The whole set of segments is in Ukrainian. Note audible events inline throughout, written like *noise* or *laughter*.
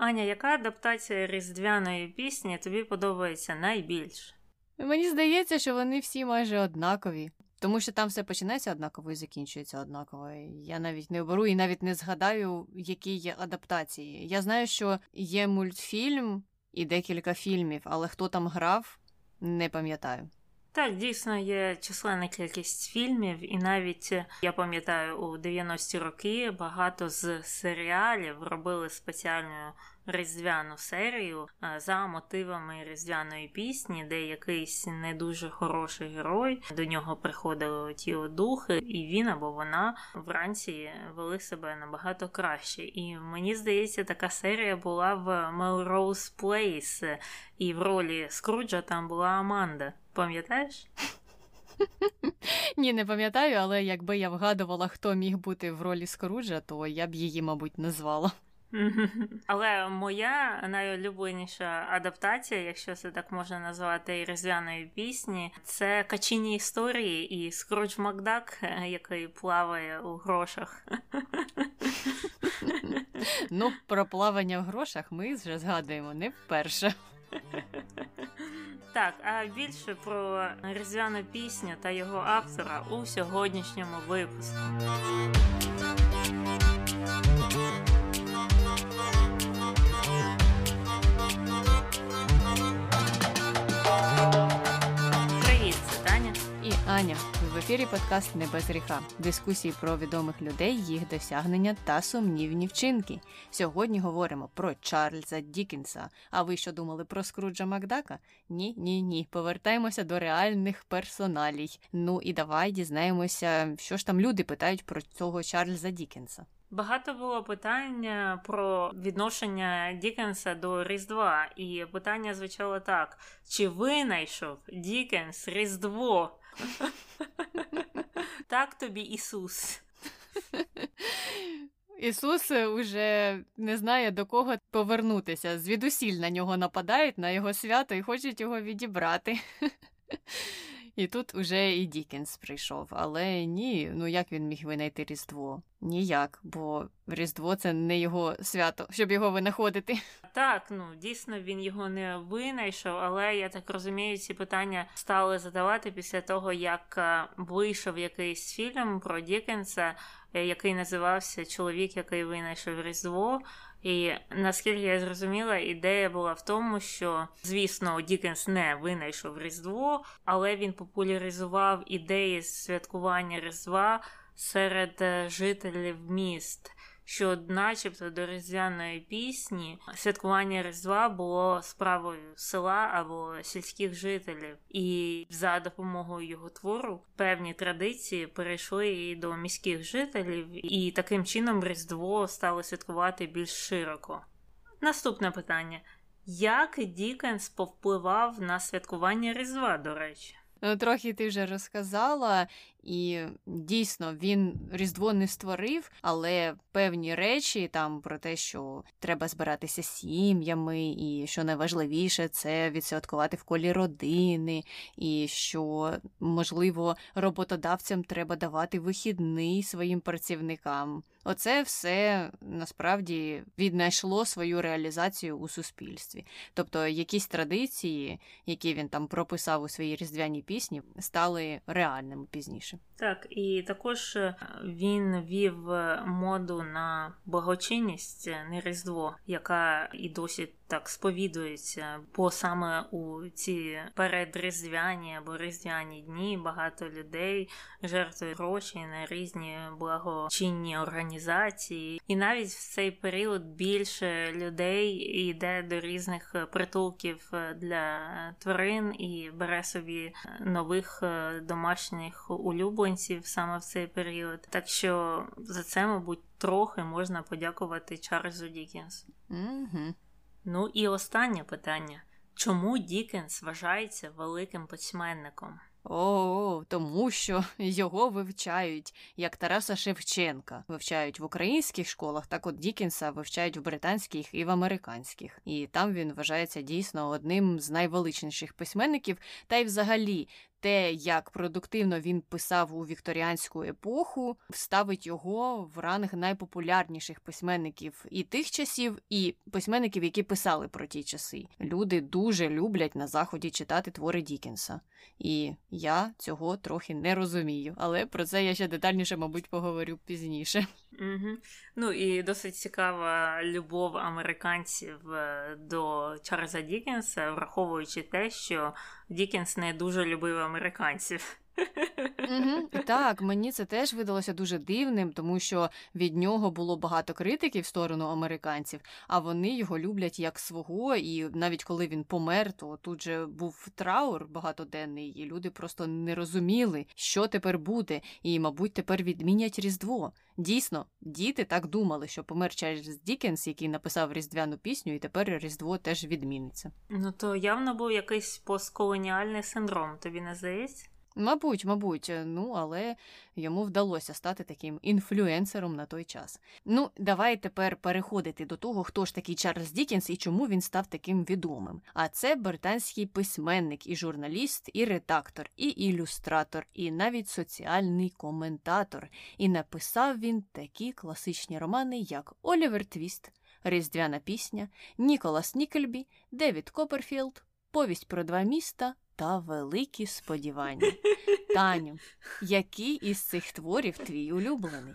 Аня, яка адаптація різдвяної пісні тобі подобається найбільше? Мені здається, що вони всі майже однакові. Тому що там все починається однаково і закінчується однаково. Я навіть не оберу і навіть не згадаю, які є адаптації. Я знаю, що є мультфільм і декілька фільмів, але хто там грав, не пам'ятаю. Так, дійсно є численна кількість фільмів, і навіть я пам'ятаю у 90-ті роки багато з серіалів робили спеціальну різдвяну серію е, за мотивами різдвяної пісні, де якийсь не дуже хороший герой до нього приходили ті духи, і він або вона вранці вели себе набагато краще. І мені здається, така серія була в Melrose Place, і в ролі Скруджа там була Аманда. Пам'ятаєш? Ні, не пам'ятаю, але якби я вгадувала, хто міг бути в ролі Скруджа, то я б її, мабуть, назвала. Але моя найулюбленіша адаптація, якщо це так можна назвати, різдвяної пісні, це качині історії і Скрудж Макдак, який плаває у грошах. Ну, про плавання в грошах ми вже згадуємо не вперше. Так, а більше про різдвяну пісню та його автора у сьогоднішньому випуску. І Аня в ефірі подкаст Не без гріха. Дискусії про відомих людей, їх досягнення та сумнівні вчинки. Сьогодні говоримо про Чарльза Дікінса. А ви що думали про Скруджа Макдака? Ні, ні, ні. Повертаємося до реальних персоналій. Ну і давай дізнаємося, що ж там люди питають про цього Чарльза Дікінса. Багато було питання про відношення Дікенса до Різдва, і питання звучало так: чи винайшов Дікенс Різдво? *laughs* Так тобі Ісус. Ісус уже не знає до кого повернутися. Звідусіль на нього нападають на його свято і хочуть його відібрати. І тут уже і Дікенс прийшов. Але ні, ну як він міг винайти Різдво? Ніяк, бо Різдво це не його свято, щоб його винаходити. Так, ну дійсно він його не винайшов, але я так розумію, ці питання стали задавати після того, як вийшов якийсь фільм про Дікенса, е, який називався Чоловік, який винайшов Різдво. І наскільки я зрозуміла, ідея була в тому, що, звісно, Дікенс не винайшов Різдво, але він популяризував ідеї святкування Різдва серед е, жителів міст що, начебто, до різдвяної пісні святкування Різдва було справою села або сільських жителів, і за допомогою його твору певні традиції перейшли і до міських жителів, і таким чином Різдво стало святкувати більш широко. Наступне питання: як Дікенс повпливав на святкування Різдва, до речі? Ну, трохи ти вже розказала, і дійсно він Різдво не створив, але певні речі там про те, що треба збиратися сім'ями, і що найважливіше це відсвяткувати в колі родини, і що, можливо, роботодавцям треба давати вихідний своїм працівникам. Оце все насправді віднайшло свою реалізацію у суспільстві. Тобто якісь традиції, які він там прописав у своїй різдвяній пісні, стали реальними пізніше. Так, і також е, він вів е, моду на благочинність е, не різдво, яка і досі так сповідується, бо саме у ці передріздвяні або різдвяні дні багато людей жертвують гроші на різні благочинні організації, і навіть в цей період більше людей йде до різних притулків для тварин і бере собі нових домашніх улюбленців саме в цей період. Так що за це, мабуть, трохи можна подякувати Чарльзу Дікенсу. Угу. Ну і останнє питання: чому Дікенс вважається великим письменником? О, тому що його вивчають як Тараса Шевченка. Вивчають в українських школах, так от Дікенса вивчають в британських і в американських. І там він вважається дійсно одним з найвеличніших письменників. Та й взагалі те, як продуктивно він писав у вікторіанську епоху, ставить його в ранг найпопулярніших письменників і тих часів, і письменників, які писали про ті часи. Люди дуже люблять на заході читати твори Дікенса. І я цього трохи не розумію, але про це я ще детальніше, мабуть, поговорю пізніше. Угу. Ну і досить цікава любов американців е, до Чарльза Дікенса, враховуючи те, що Дікенс не дуже любив американців. Угу, Так, мені це теж видалося дуже дивним, тому що від нього було багато критиків в сторону американців, а вони його люблять як свого. І навіть коли він помер, то тут же був траур багатоденний, і люди просто не розуміли, що тепер буде, і, мабуть, тепер відмінять Різдво. Дійсно, діти так думали, що помер Чарльз Дікенс, який написав різдвяну пісню, і тепер Різдво теж відміниться. Ну то явно був якийсь постколоніальний синдром, тобі не здається? Мабуть, мабуть, е, ну але йому вдалося стати таким інфлюенсером на той час. Ну, давай тепер переходити до того, хто ж такий Чарльз Дікінс і чому він став таким відомим. А це британський письменник, і журналіст, і редактор, і ілюстратор, і навіть соціальний коментатор. І написав він такі класичні романи, як Олівер Твіст, Різдвяна пісня, Ніколас Нікельбі, Девід Копперфілд, Повість про два міста та великі сподівання. Таню, який із цих творів твій улюблений?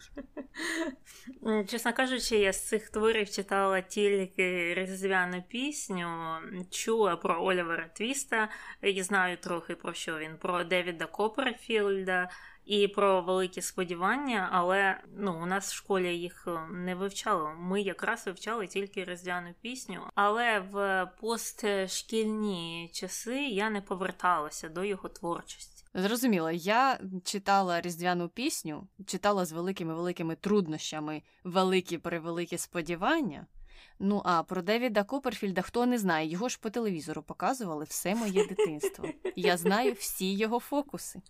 Чесно кажучи, я з цих творів читала тільки різдвяну пісню, чула про Олівера Твіста і знаю трохи про що він, про Девіда Копперфілда і про великі сподівання, але ну, у нас в школі їх е, не вивчали. Ми якраз вивчали тільки різдвяну пісню, але в постшкільні часи я не поверталася до його творчості. Зрозуміло, я читала різдвяну пісню, читала з великими великими труднощами великі превеликі сподівання. Ну а про Девіда Коперфільда хто не знає, його ж по телевізору показували все моє дитинство. Я знаю всі його фокуси.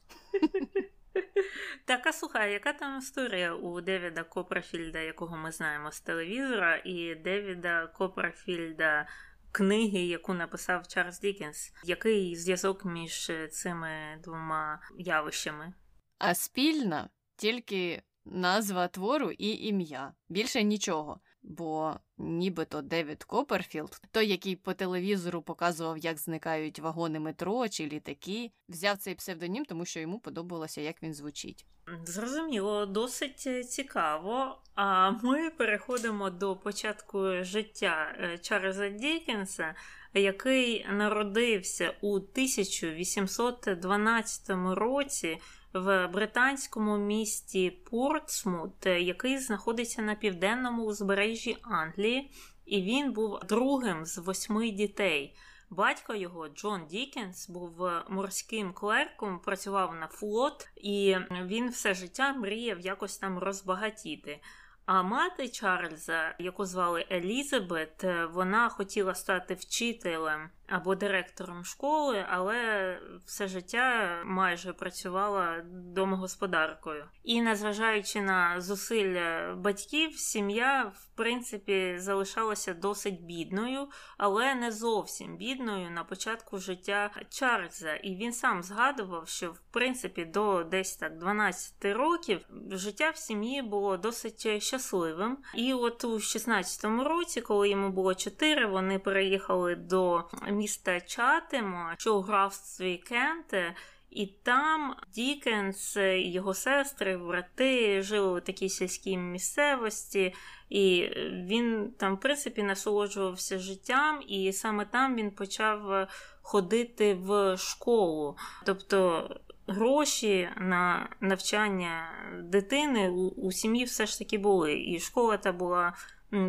*laughs* Так, а слухай, яка там історія у Девіда Копперфільда, якого ми знаємо з телевізора, і Девіда Копперфільда книги, яку написав Чарльз Дікенс? Який зв'язок між цими двома явищами? А спільна тільки назва твору і ім'я. Більше нічого бо нібито Девід Копперфілд, той, який по телевізору показував, як зникають вагони метро чи літаки, взяв цей псевдонім, тому що йому подобалося, як він звучить. Зрозуміло, досить е, цікаво. А ми переходимо до початку життя е, Чарльза Дікенса, який народився у 1812 році в британському місті Портсмут, який знаходиться на південному узбережжі Англії, і він був другим з восьми дітей. Батько його, Джон Дікенс, був морським клерком, працював на флот, і він все життя мріяв якось там розбагатіти. А мати Чарльза, яку звали Елізабет, вона хотіла стати вчителем або директором школи, але все життя майже працювала домогосподаркою. І незважаючи на зусилля батьків, сім'я в принципі залишалася досить бідною, але не зовсім бідною на початку життя Чарльза. І він сам згадував, що в принципі до десь так 12 років життя в сім'ї було досить щасливим. І от у 16-му році, коли йому було 4, вони переїхали до міста Чатем, що у графстві Кенте. І там Дікенс, його сестри, брати жили у такій сільській місцевості, і він там, в принципі, насолоджувався життям, і саме там він почав ходити в школу. Тобто гроші на навчання дитини у сім'ї все ж таки були. І школа та була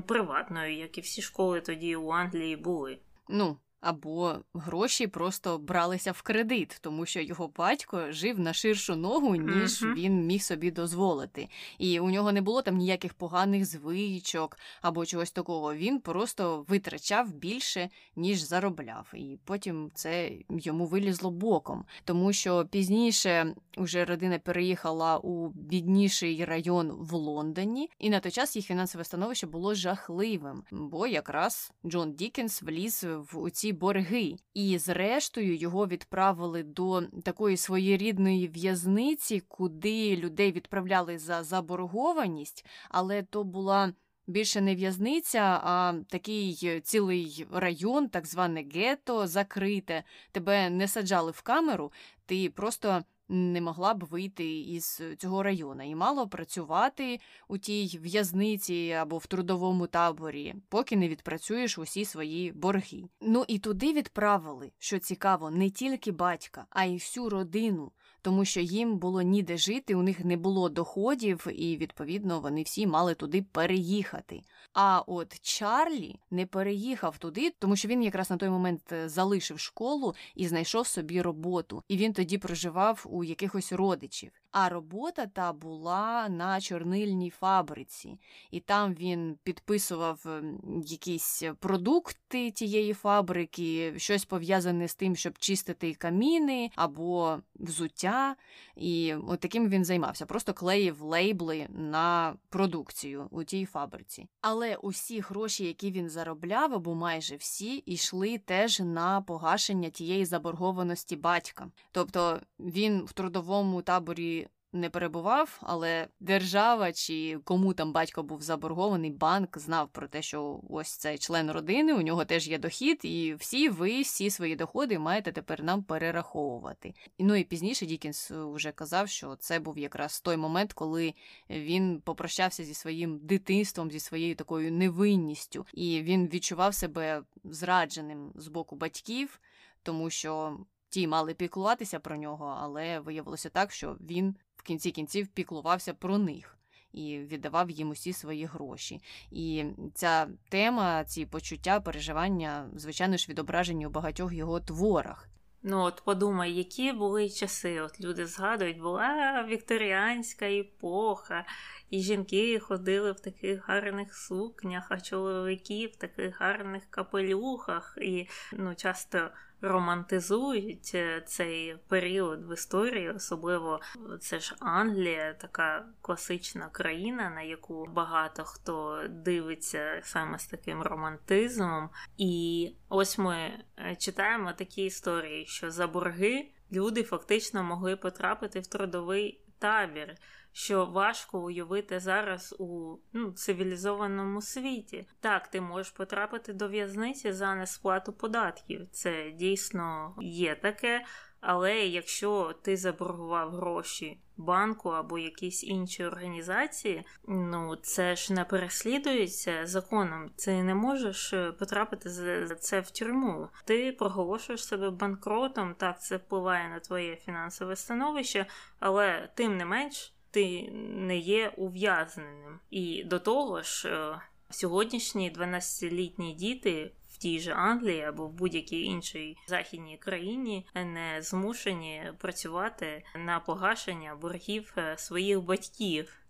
приватною, як і всі школи тоді у Англії були. Ну, або гроші просто бралися в кредит, тому що його батько жив на ширшу ногу, ніж uh-huh. він міг собі дозволити. І у нього не було там ніяких поганих звичок або чогось такого. Він просто витрачав більше, ніж заробляв. І потім це йому вилізло боком, тому що пізніше вже родина переїхала у бідніший район в Лондоні, і на той час їх фінансове становище було жахливим, бо якраз Джон Дікенс вліз в ці борги, і зрештою його відправили до такої своєрідної в'язниці, куди людей відправляли за заборгованість, але то була. Більше не в'язниця, а такий цілий район, так зване гетто, закрите. Тебе не саджали в камеру, ти просто не могла б вийти із цього району і мало працювати у тій в'язниці або в трудовому таборі, поки не відпрацюєш усі свої борги. Ну і туди відправили, що цікаво, не тільки батька, а й всю родину тому що їм було ніде жити, у них не було доходів, і відповідно вони всі мали туди переїхати. А от Чарлі не переїхав туди, тому що він якраз на той момент е, залишив школу і знайшов собі роботу. І він тоді проживав у якихось родичів. А робота та була на чорнильній фабриці, і там він підписував ем, якісь продукти тієї фабрики, щось пов'язане з тим, щоб чистити каміни або взуття. І от таким він займався, просто клеїв лейбли на продукцію у тій фабриці. Але усі гроші, які він заробляв, або майже всі, йшли теж на погашення тієї заборгованості батька. Тобто він в трудовому таборі не перебував, але держава чи кому там батько був заборгований, банк знав про те, що ось цей член родини, у нього теж є дохід, і всі ви всі свої доходи маєте тепер нам перераховувати. Ну і пізніше Дікінс вже казав, що це був якраз той момент, коли він попрощався зі своїм дитинством, зі своєю такою невинністю, і він відчував себе зрадженим з боку батьків, тому що. Ті мали піклуватися про нього, але виявилося так, що він кінці кінців піклувався про них і віддавав їм усі свої гроші. І ця тема, ці почуття, переживання, звичайно ж, відображені у багатьох його творах. Ну, от подумай, які були часи. От люди згадують, була вікторіанська епоха, і жінки ходили в таких гарних сукнях, а чоловіки в таких гарних капелюхах, і ну, часто романтизують е, цей період в історії, особливо це ж Англія, така класична країна, на яку багато хто дивиться саме з таким романтизмом. І ось ми е, читаємо такі історії, що за борги люди фактично могли потрапити в трудовий табір що важко уявити зараз у ну, цивілізованому світі. Так, ти можеш потрапити до в'язниці за несплату податків. Це дійсно є таке. Але якщо ти заборгував гроші банку або якійсь іншій організації, ну це ж не переслідується законом. Ти не можеш е, потрапити за це в тюрму. Ти проголошуєш себе банкротом, так це впливає на твоє фінансове становище, але тим не менш ти не є ув'язненим. І до того ж, е, сьогоднішні 12-літні діти. В тій же Англії або в будь-якій іншій західній країні не змушені працювати на погашення боргів е, своїх батьків. *laughs*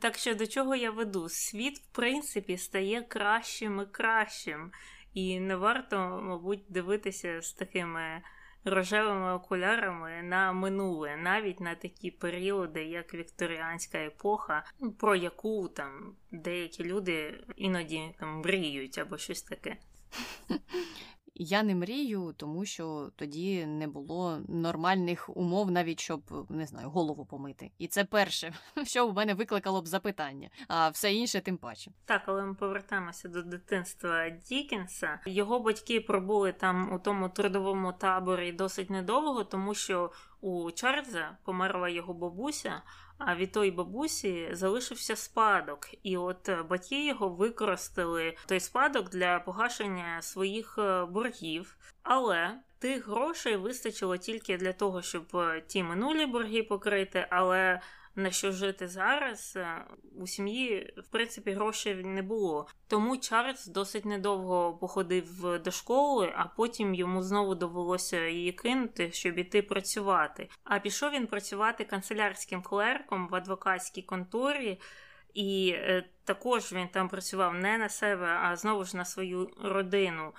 Так що до чого я веду? Світ, в принципі, стає кращим і кращим, і не варто, мабуть, дивитися з такими рожевими окулярами на минуле, навіть на такі періоди, як вікторіанська епоха, про яку там деякі люди іноді там мріють або щось таке. *laughs* Я не мрію, тому що тоді не було нормальних умов, навіть щоб не знаю, голову помити. І це перше, *laughs* що у мене викликало б запитання, а все інше тим паче. Так, але ми повертаємося до дитинства Дікенса. Його батьки пробули там у тому трудовому таборі досить недовго, тому що у Чарльза померла його бабуся. А від тої бабусі залишився спадок, і от е, батьки його використали той спадок для погашення своїх е, боргів. Але тих грошей вистачило тільки для того, щоб е, ті минулі борги покрити. Але на що жити зараз, е, у сім'ї, в принципі, грошей не було. Тому Чарльз досить недовго походив до школи, а потім йому знову довелося її кинути, щоб іти працювати. А пішов він працювати канцелярським клерком в адвокатській конторі. І е, також він там працював не на себе, а знову ж на свою родину.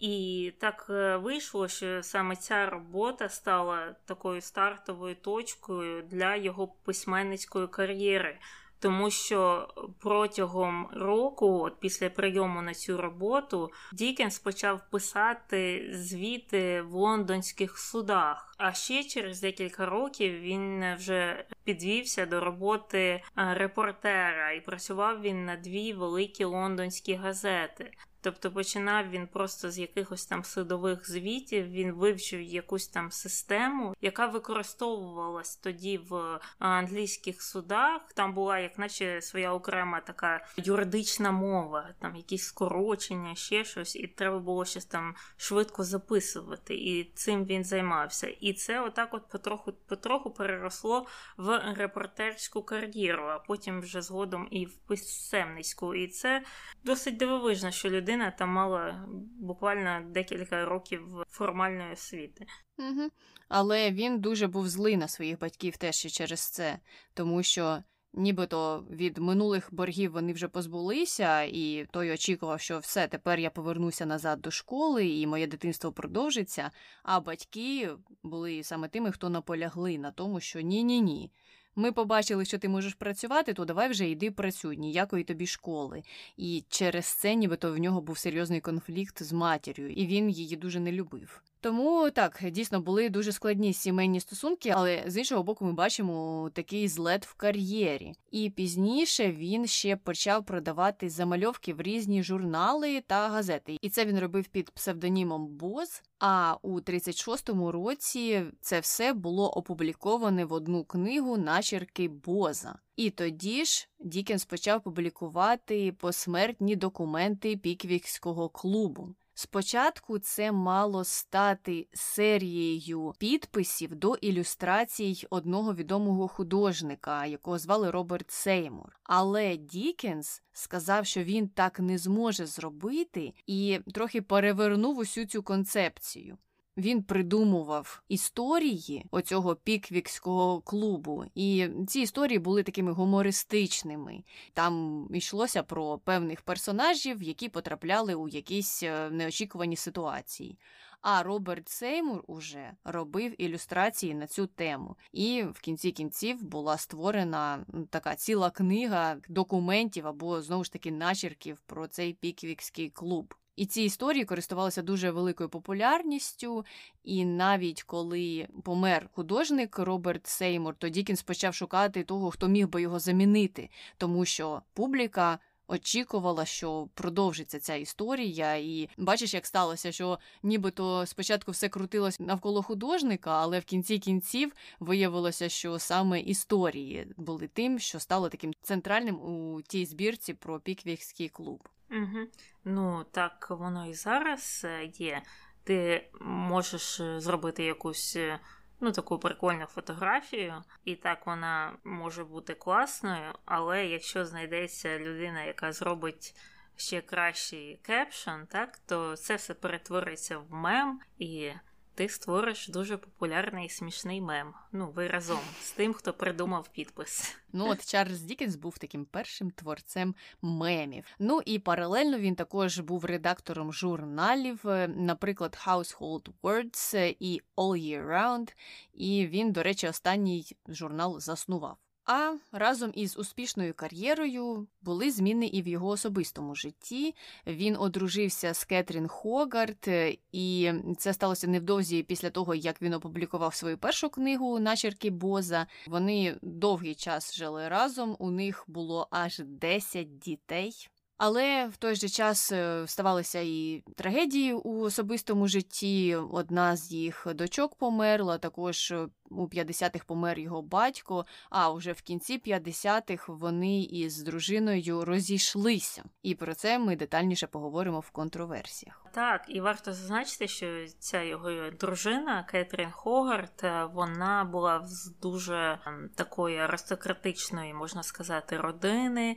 І так е, вийшло, що саме ця робота стала такою стартовою точкою для його письменницької кар'єри, тому що протягом року, от після прийому на цю роботу, Дікенс почав писати звіти в лондонських судах. А ще через декілька років він вже підвівся до роботи репортера і працював він на дві великі лондонські газети. Тобто починав він просто з якихось там судових звітів, він вивчив якусь там систему, яка використовувалась тоді в англійських судах. Там була, як наче своя окрема така юридична мова, там якісь скорочення, ще щось, і треба було щось там швидко записувати. І цим він займався. І це отак, от потроху потроху переросло в репортерську кар'єру, а потім вже згодом і в писемницьку. І це досить дивовижно, що людина людина там мала буквально декілька років формальної освіти. Угу. Але він дуже був злий на своїх батьків теж і через це, тому що. Нібито від минулих боргів вони вже позбулися, і той очікував, що все, тепер я повернуся назад до школи, і моє дитинство продовжиться. А батьки були саме тими, хто наполягли на тому, що ні-ні ні. Ми побачили, що ти можеш працювати, то давай вже йди працюй, ніякої тобі школи. І через це, нібито в нього був серйозний конфлікт з матір'ю, і він її дуже не любив. Тому так, дійсно були дуже складні сімейні стосунки, але з іншого боку, ми бачимо такий злет в кар'єрі. І пізніше він ще почав продавати замальовки в різні журнали та газети. І це він робив під псевдонімом Боз. А у 36-му році це все було опубліковане в одну книгу начерки Боза. І тоді ж Дікенс почав публікувати посмертні документи Піквікського клубу. Спочатку це мало стати серією підписів до ілюстрацій одного відомого художника, якого звали Роберт Сеймур. Але Дікенс сказав, що він так не зможе зробити, і трохи перевернув усю цю концепцію. Він придумував історії оцього піквікського клубу, і ці історії були такими гумористичними. Там йшлося про певних персонажів, які потрапляли у якісь е, неочікувані ситуації. А Роберт Сеймур уже робив ілюстрації на цю тему. І в кінці кінців була створена така ціла книга документів або знову ж таки начерків про цей піквікський клуб. І ці історії користувалися дуже великою популярністю, і навіть коли помер художник Роберт Сеймур, то Дікінс почав шукати того, хто міг би його замінити, тому що публіка. Очікувала, що продовжиться ця історія, і бачиш, як сталося, що нібито спочатку все крутилось навколо художника, але в кінці кінців виявилося, що саме історії були тим, що стало таким центральним у тій збірці про піквікський клуб. Угу. Ну, так воно і зараз е, є. Ти можеш е, зробити якусь е, ну, таку прикольну фотографію, і так вона може бути класною, але якщо знайдеться людина, яка зробить ще кращий caption, так, то це все перетвориться в мем і ти створиш дуже популярний і смішний мем. Ну, ви разом з тим, хто придумав підпис. Ну от Чарльз Дікенс був таким першим творцем мемів. Ну і паралельно він також був редактором журналів, е, наприклад, Household Words і All Year Round. І він, до речі, останній журнал заснував. А разом із успішною кар'єрою були зміни і в його особистому житті. Він одружився з Кетрін Хогарт, е, і це сталося невдовзі після того, як він опублікував свою першу книгу Начерки Боза. Вони довгий час жили разом. У них було аж 10 дітей. Але в той же час е, ставалися і трагедії у особистому житті. Одна з їх дочок померла, також е, у 50-х помер його батько. А вже в кінці 50-х вони із дружиною розійшлися. І про це ми детальніше поговоримо в контроверсіях. Так, і варто зазначити, що ця його дружина Кетрін Хогарт, е, вона була з дуже ем, такої аристократичної, можна сказати, родини,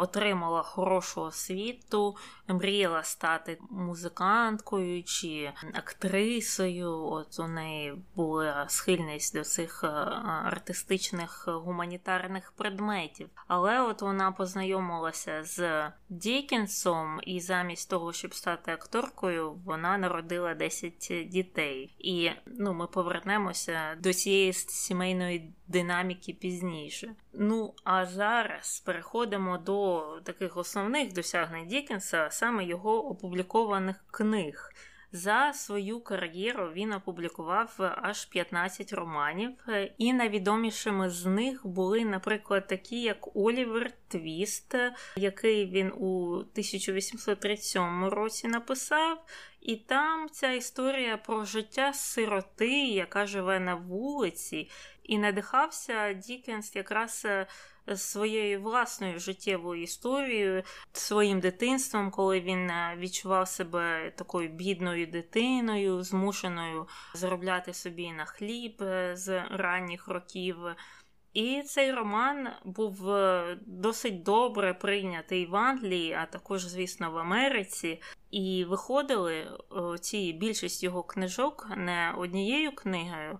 отримала хорошу освіту, мріяла стати музиканткою чи актрисою. От у неї була схильність до цих артистичних гуманітарних предметів. Але от вона познайомилася з Дікінсом, і замість того, щоб стати акторкою, вона народила 10 дітей. І ну, ми повернемося до цієї сімейної динаміки пізніше. Ну а зараз переходимо до таких основних досягнень Дікенса, саме його опублікованих книг. За свою кар'єру він опублікував аж 15 романів, і найвідомішими з них були, наприклад, такі, як Олівер Твіст, який він у 1837 році написав. І там ця історія про життя сироти, яка живе на вулиці, і надихався Дікенс якраз е, своєю власною життєвою історією, своїм дитинством, коли він е, відчував себе такою бідною дитиною, змушеною заробляти собі на хліб е, з ранніх років. І цей роман був досить добре прийнятий в Англії, а також, звісно, в Америці. І виходили ці більшість його книжок не однією книгою,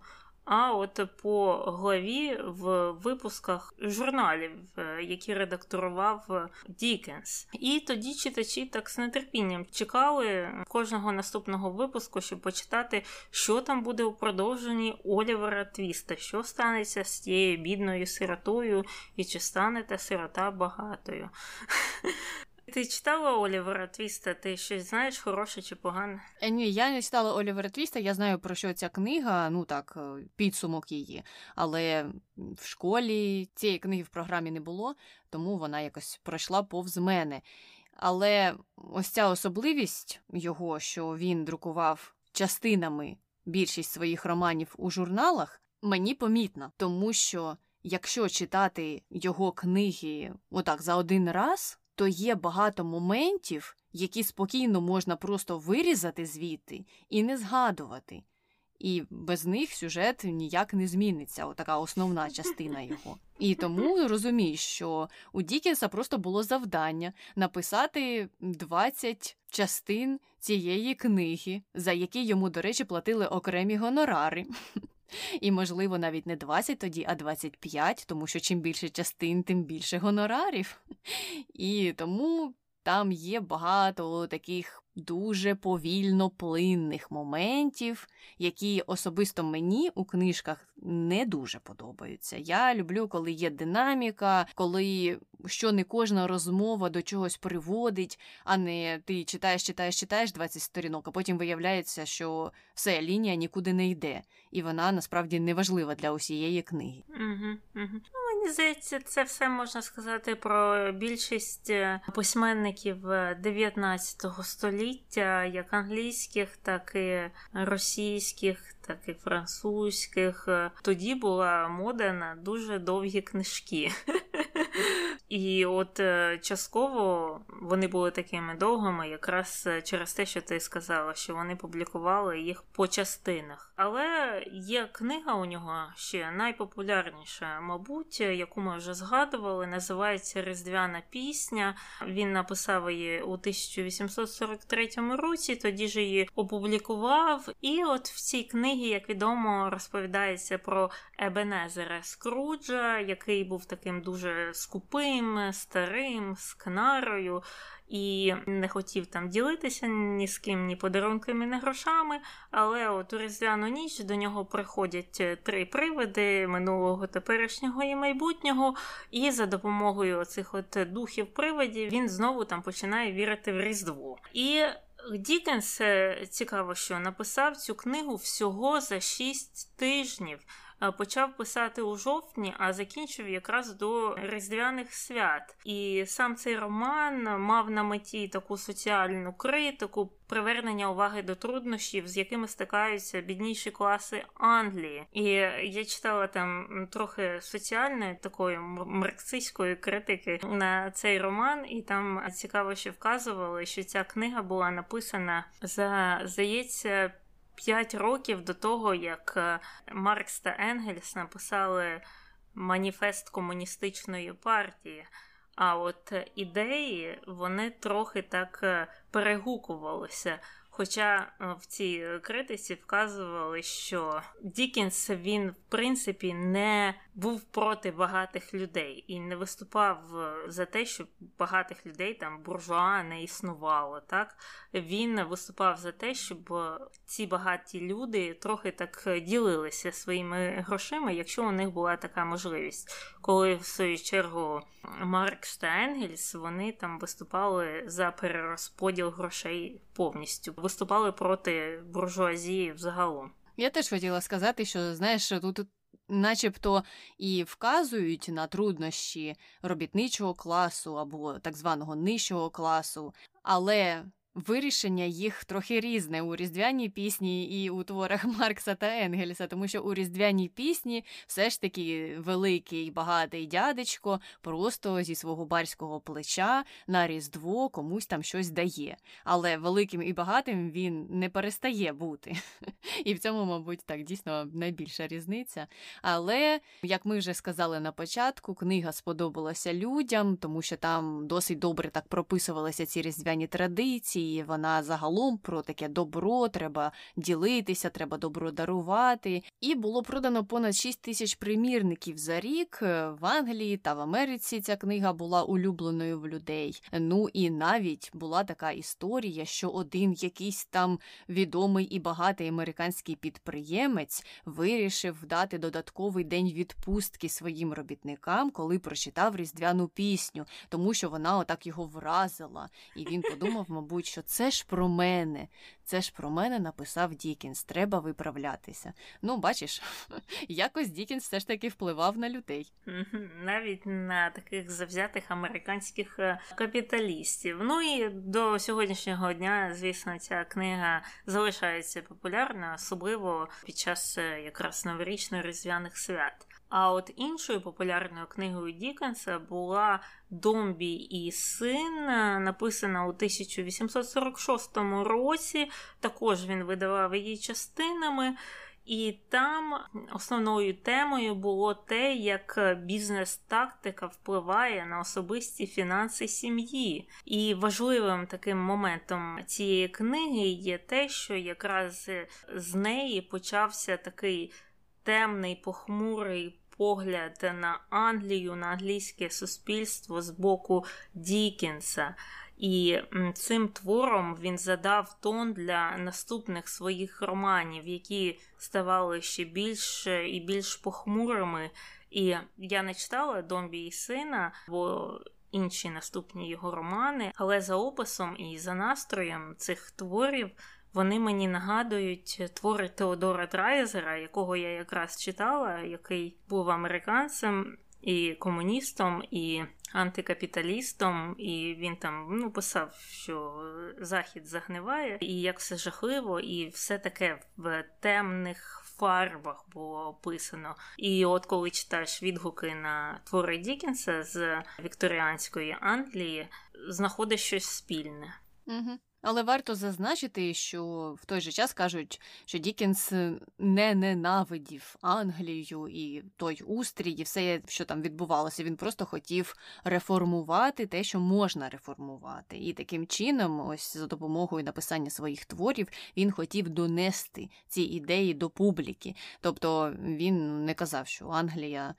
а от по главі в випусках журналів, е, які редакторував Дікенс. І тоді читачі так з нетерпінням чекали кожного наступного випуску, щоб почитати, що там буде у продовженні Олівера Твіста, що станеться з тією бідною сиротою, і чи стане та сирота багатою. *laughs* Ти читала Олівера Твіста? Ти щось знаєш, хороше чи погане? Е, ні, я не читала Олівера Твіста, я знаю про що ця книга, ну так, е, підсумок її. Але в школі цієї книги в програмі не було, тому вона якось пройшла повз мене. Але ось ця особливість його, що він друкував частинами більшість своїх романів у журналах, мені помітна, тому що якщо читати його книги отак за один раз то є багато моментів, які спокійно можна просто вирізати звідти і не згадувати. І без них сюжет ніяк не зміниться, отака основна частина його. І тому розумієш, що у Дікенса просто було завдання написати 20 частин цієї книги, за які йому, до речі, платили окремі гонорари. І, можливо, навіть не 20 тоді, а 25, тому що чим більше частин, тим більше гонорарів. І тому там є багато таких дуже повільно плинних моментів, які особисто мені у книжках не дуже подобаються. Я люблю, коли є динаміка, коли що не кожна розмова до чогось приводить, а не ти читаєш, читаєш, читаєш 20 сторінок, а потім виявляється, що все лінія нікуди не йде, і вона насправді не важлива для усієї книги. Угу, угу. Ну, мені здається, це все можна сказати про більшість е, письменників 19 е, століття, як англійських, так і російських, так і французьких. Тоді була мода на дуже довгі книжки. *laughs* І от е, частково вони були такими довгими, якраз е, через те, що ти сказала, що вони публікували їх по частинах. Але є книга у нього ще найпопулярніша, мабуть, яку ми вже згадували. Називається Різдвяна пісня. Він написав її у 1843 році, тоді ж її опублікував. І от в цій книгі, як відомо, розповідається про Ебенезера Скруджа, який був таким дуже скупим старим, старим, з кнарою, і не хотів там ділитися ні з ким, ні подарунками, ні грошами. Але от у різдвяну ніч до нього приходять е, три привиди минулого, теперішнього і майбутнього. І за допомогою цих от духів привидів він знову там починає вірити в Різдво. І Дікенс е, цікаво, що написав цю книгу всього за шість тижнів. Е, почав писати у жовтні, а закінчив якраз до різдвяних свят. І сам цей роман мав на меті таку соціальну критику, привернення уваги до труднощів, з якими стикаються бідніші класи Англії. І я читала там трохи соціальної такої марксистської критики на цей роман, і там цікаво, що вказували, що ця книга була написана за здається. П'ять років до того, як е, Маркс та Енгельс написали маніфест комуністичної партії. А от ідеї вони трохи так е, перегукувалися Хоча е, в цій критиці вказували, що Дікінс він в принципі не був проти багатих людей і не виступав е, за те, щоб багатих людей там буржуа не існувало. Так він виступав за те, щоб е, ці багаті люди трохи так ділилися своїми грошима, якщо у них була така можливість. Коли в свою чергу Маркс та Енгельс вони там виступали за перерозподіл грошей повністю, виступали проти буржуазії взагалом. Я теж хотіла сказати, що знаєш, тут начебто і вказують на труднощі робітничого класу або так званого нижчого класу, але Вирішення їх трохи різне у різдвяній пісні і у творах *laughs* Маркса та Енгельса, тому що у різдвяній пісні все ж таки великий багатий дядечко просто зі свого барського плеча на різдво комусь там щось дає. Але великим і багатим він не перестає бути. *laughs* І в цьому, мабуть, так дійсно найбільша різниця. Але, як ми вже сказали на початку, книга сподобалася людям, тому що там досить добре так прописувалися ці різдвяні традиції і вона загалом про таке добро, треба ділитися, треба добро дарувати. І було продано понад 6 тисяч примірників за рік. В Англії та в Америці ця книга була улюбленою в людей. Ну і навіть була така історія, що один якийсь там відомий і багатий американський підприємець вирішив дати додатковий день відпустки своїм робітникам, коли прочитав різдвяну пісню, тому що вона отак його вразила. І він подумав, *laughs* мабуть, що це ж про мене, це ж про мене написав Дікенс, треба виправлятися. Ну, бачиш, *laughs* якось Дікенс все ж таки впливав на людей. Навіть на таких завзятих американських е, капіталістів. Ну і до сьогоднішнього дня, звісно, ця книга залишається популярною, особливо під час е, якраз новорічно-різдвяних свят. А от іншою популярною книгою Дікенса була Домбі і син, написана у 1846 році. Також він видавав її частинами. І там основною темою було те, як бізнес-тактика впливає на особисті фінанси сім'ї. І важливим таким моментом цієї книги є те, що якраз з неї почався такий темний, похмурий погляд на Англію, на англійське суспільство з боку Дікінса. І цим твором він задав тон для наступних своїх романів, які ставали ще більш і більш похмурими. І я не читала Домбі і сина, бо інші наступні його романи, але за описом і за настроєм цих творів вони мені нагадують твори Теодора Драйзера, якого я якраз читала, який був американцем і комуністом, і антикапіталістом, і він там ну, писав, що захід загниває, і як все жахливо, і все таке в темних фарбах було описано. І от коли читаєш відгуки на твори Дікінса з вікторіанської Англії, знаходиш щось спільне. Угу. Але варто зазначити, що в той же час кажуть, що Дікінс не ненавидів Англію і той устрій, і все, що там відбувалося. Він просто хотів реформувати те, що можна реформувати. І таким чином, ось за допомогою написання своїх творів, він хотів донести ці ідеї до публіки. Тобто він не казав, що Англія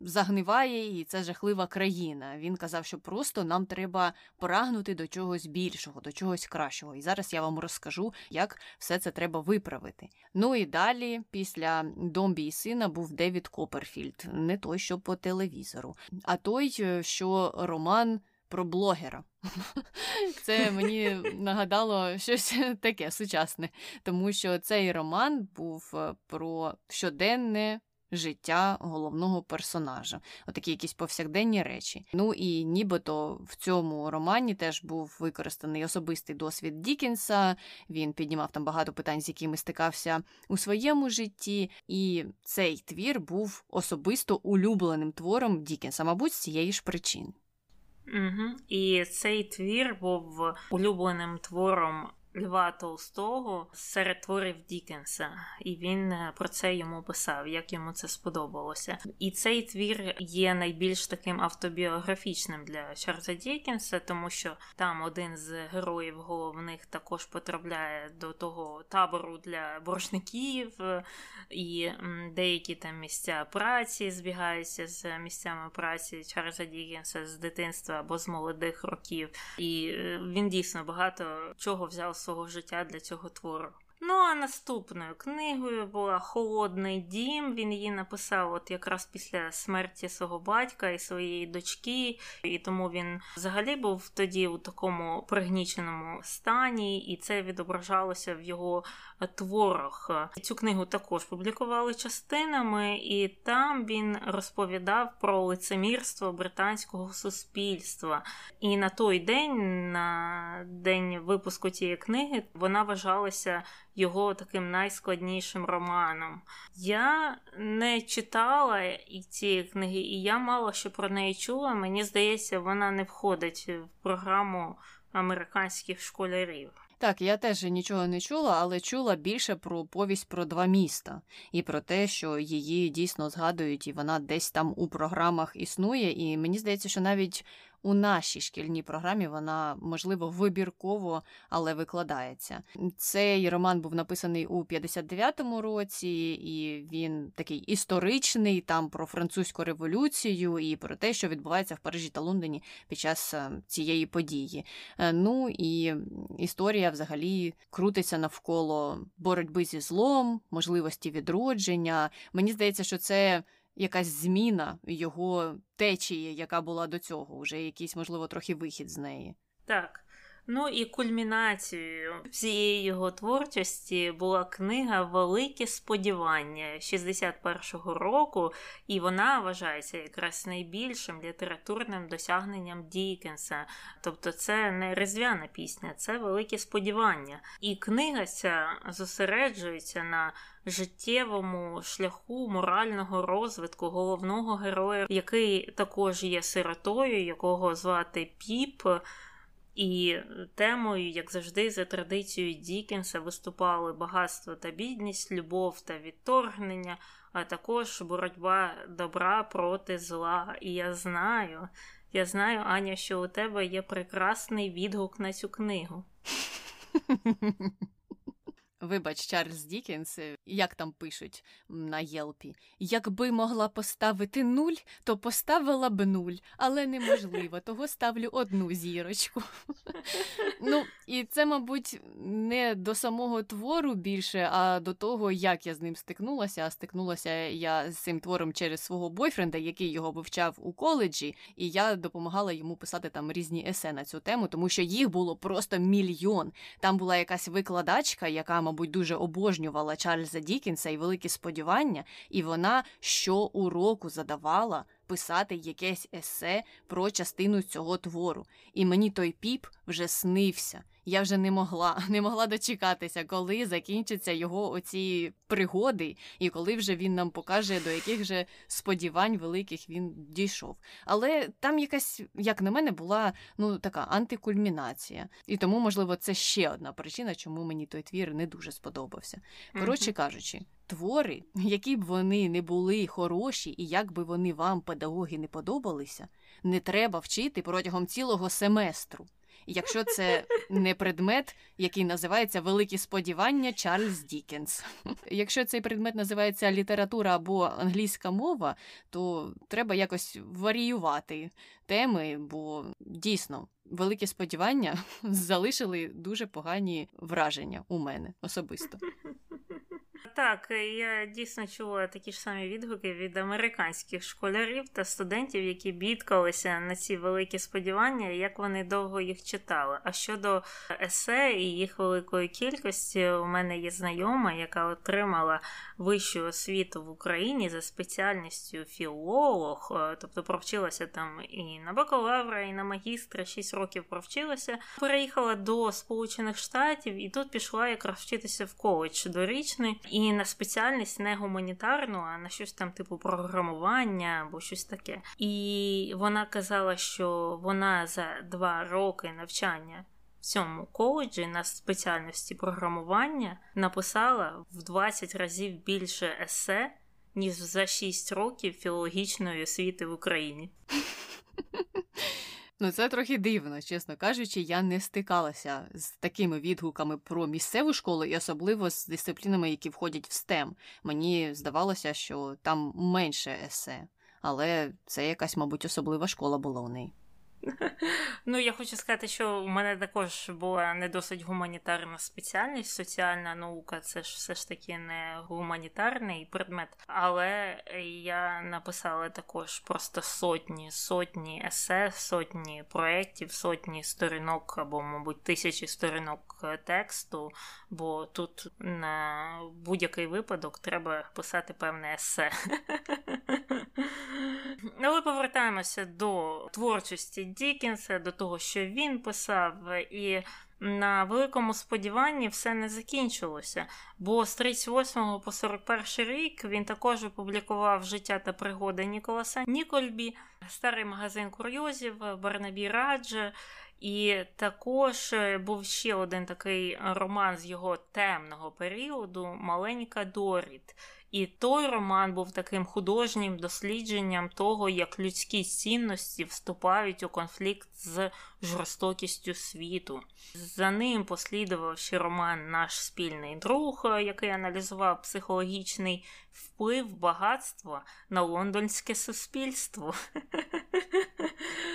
загниває, і це жахлива країна. Він казав, що просто нам треба прагнути до чогось більшого, до чогось кращого. І зараз я вам розкажу, як все це треба виправити. Ну і далі, після Домбі і сина, був Девід Копперфільд, не той, що по телевізору, а той, е, що роман. Про блогера. *laughs* Це мені нагадало щось таке сучасне, тому що цей роман був е, про щоденне життя головного персонажа, отакі якісь повсякденні речі. Ну і нібито в цьому романі теж був використаний особистий досвід Дікенса. Він піднімав там багато питань, з якими стикався у своєму житті, і цей твір був особисто улюбленим твором Дікінса, мабуть, з цієї ж причини. Угу. І цей твір був улюбленим твором Льва Толстого серед творів Дікенса, і він е, про це йому писав, як йому це сподобалося. І цей твір є найбільш таким автобіографічним для Чарльза Дікенса, тому що там один з героїв головних також потрапляє до того табору для боржників, і деякі там місця праці збігаються з місцями праці Чарльза Дікенса з дитинства або з молодих років. І е, він дійсно багато чого взяв свого життя для цього твору. Ну, а наступною книгою була Холодний дім. Він її написав от якраз після смерті свого батька і своєї дочки, і тому він взагалі був тоді у такому пригніченому стані, і це відображалося в його творах. Цю книгу також публікували частинами, і там він розповідав про лицемірство британського суспільства. І на той день, на день випуску цієї книги, вона вважалася його таким найскладнішим романом. Я не читала і цієї книги, і я мало що про неї чула. Мені здається, вона не входить в програму американських школярів. Так, я теж нічого не чула, але чула більше про повість про два міста і про те, що її дійсно згадують, і вона десь там у програмах існує. І мені здається, що навіть у нашій шкільній програмі вона, можливо, вибірково, але викладається. Цей роман був написаний у 59-му році, і він такий історичний, там про французьку революцію і про те, що відбувається в Парижі та Лондоні під час е, цієї події. Е, ну і історія взагалі крутиться навколо боротьби зі злом, можливості відродження. Мені здається, що це якась зміна його течії, яка була до цього, вже якийсь, можливо, трохи вихід з неї. Так. Ну і кульмінацією всієї його творчості була книга Великі сподівання 61-го року, і вона вважається якраз найбільшим літературним досягненням Дікенса. Тобто це не резв'яна пісня, це великі сподівання. І книга ця зосереджується на життєвому шляху морального розвитку головного героя, який також є сиротою, якого звати Піп. І темою, як завжди, за традицією Дікенса виступали багатство та бідність, любов та відторгнення, а також боротьба добра проти зла. І я знаю, я знаю, Аня, що у тебе є прекрасний відгук на цю книгу. *laughs* Вибач, Чарльз Дікенс, е, як там пишуть на Єлпі. Якби могла поставити нуль, то поставила б нуль, але неможливо, того ставлю одну зірочку. *laughs* Ну, і це, мабуть, не до самого твору більше, а до того, як я з ним стикнулася. А стикнулася я з цим твором через свого бойфренда, який його вивчав у коледжі, і я допомагала йому писати там різні есе на цю тему, тому що їх було просто мільйон. Там була якась викладачка, яка мабуть, дуже обожнювала Чарльза Дікінса і великі сподівання, і вона щоуроку задавала писати якесь есе про частину цього твору. І мені той піп вже снився. Я вже не могла, *laughs* не могла дочекатися, коли закінчаться його оці пригоди, і коли вже він нам покаже, до яких же сподівань великих він дійшов. Але там якась, як на мене, була ну така антикульмінація. І тому, можливо, це ще одна причина, чому мені той твір не дуже сподобався. Коротше кажучи. Твори, *laughs* які б вони не були хороші, і як би вони вам, педагоги, не подобалися, не треба вчити протягом цілого семестру. Якщо це не предмет, який називається Великі сподівання Чарльз Дікенс. Якщо цей предмет називається література або англійська мова, то треба якось варіювати теми, бо дійсно великі сподівання залишили дуже погані враження у мене особисто. Так, я дійсно чула такі ж самі відгуки від американських школярів та студентів, які бідкалися на ці великі сподівання, як вони довго їх читали. А щодо есе і їх великої кількості, у мене є знайома, яка отримала вищу освіту в Україні за спеціальністю філолог, е, тобто провчилася там і на бакалавра, і на магістра, 6 років провчилася. Переїхала до Сполучених Штатів і тут пішла якраз вчитися в коледж дорічний. І на спеціальність не гуманітарну, а на щось там, типу, програмування або щось таке. І вона казала, що вона за два роки навчання в цьому коледжі на спеціальності програмування написала в 20 разів більше есе, ніж за 6 років філологічної освіти в Україні. *laughs* Ну, це трохи дивно, чесно кажучи, я не стикалася з такими відгуками про місцеву школу і особливо з дисциплінами, які входять в STEM. Мені здавалося, що там менше есе, але це якась, мабуть, особлива школа була у неї. *laughs* Ну, я хочу сказати, що у мене також була не досить гуманітарна спеціальність, соціальна наука це ж все ж таки не гуманітарний предмет. Але я написала також просто сотні, сотні есе, сотні проєктів, сотні сторінок або, мабуть, тисячі сторінок тексту, бо тут на будь-який випадок треба писати певне есе. *laughs* Але повертаємося до творчості Дікінса, до того, що він писав, і на великому сподіванні все не закінчилося. Бо з 38 по 41 рік він також опублікував життя та пригоди Ніколаса Нікольбі, старий магазин курйозів, Барнабі Раджа. І також був ще один такий роман з його темного періоду Маленька Доріт. І той роман був таким художнім дослідженням того, як людські цінності вступають у конфлікт з жорстокістю світу. За ним послідував ще роман Наш спільний друг, який аналізував психологічний вплив багатства на лондонське суспільство. *laughs*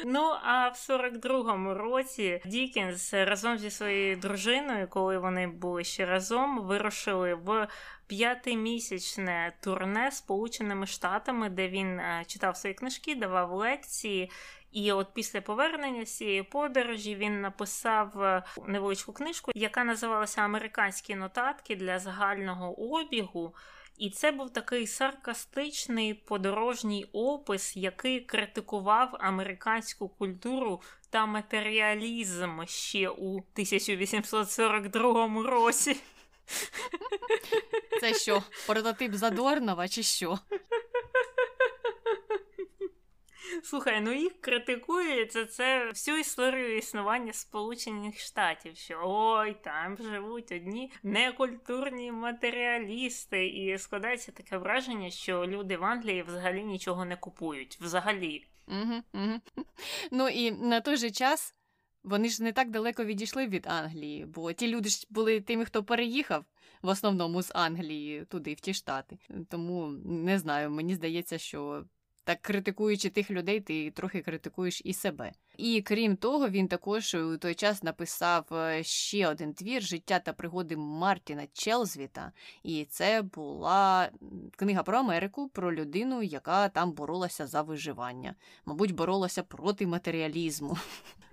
Ну, а в 42-му році Дікінс разом зі своєю дружиною, коли вони були ще разом, вирушили в п'ятимісячне турне Сполученими Штатами, де він е, читав свої книжки, давав лекції. І от після повернення цієї подорожі він написав е, невеличку книжку, яка називалася Американські нотатки для загального обігу. І це був такий саркастичний подорожній опис, який критикував американську культуру та матеріалізм ще у 1842 році. Це що, прототип Задорнова, чи що? Слухай, ну їх критикують за це всю історію існування Сполучених Штатів, що ой, там живуть одні некультурні матеріалісти, і складається таке враження, що люди в Англії взагалі нічого не купують. Взагалі. Ну і на той же час вони ж не так далеко відійшли від Англії, бо ті люди ж були тими, хто переїхав в основному з Англії туди, в ті штати. Тому не знаю, мені здається, що. Так, критикуючи тих людей, ти трохи критикуєш і себе. І крім того, він також у той час написав е, ще один твір Життя та пригоди Мартіна Челзвіта. І це була книга про Америку, про людину, яка там боролася за виживання. Мабуть, боролася проти матеріалізму. *laughs*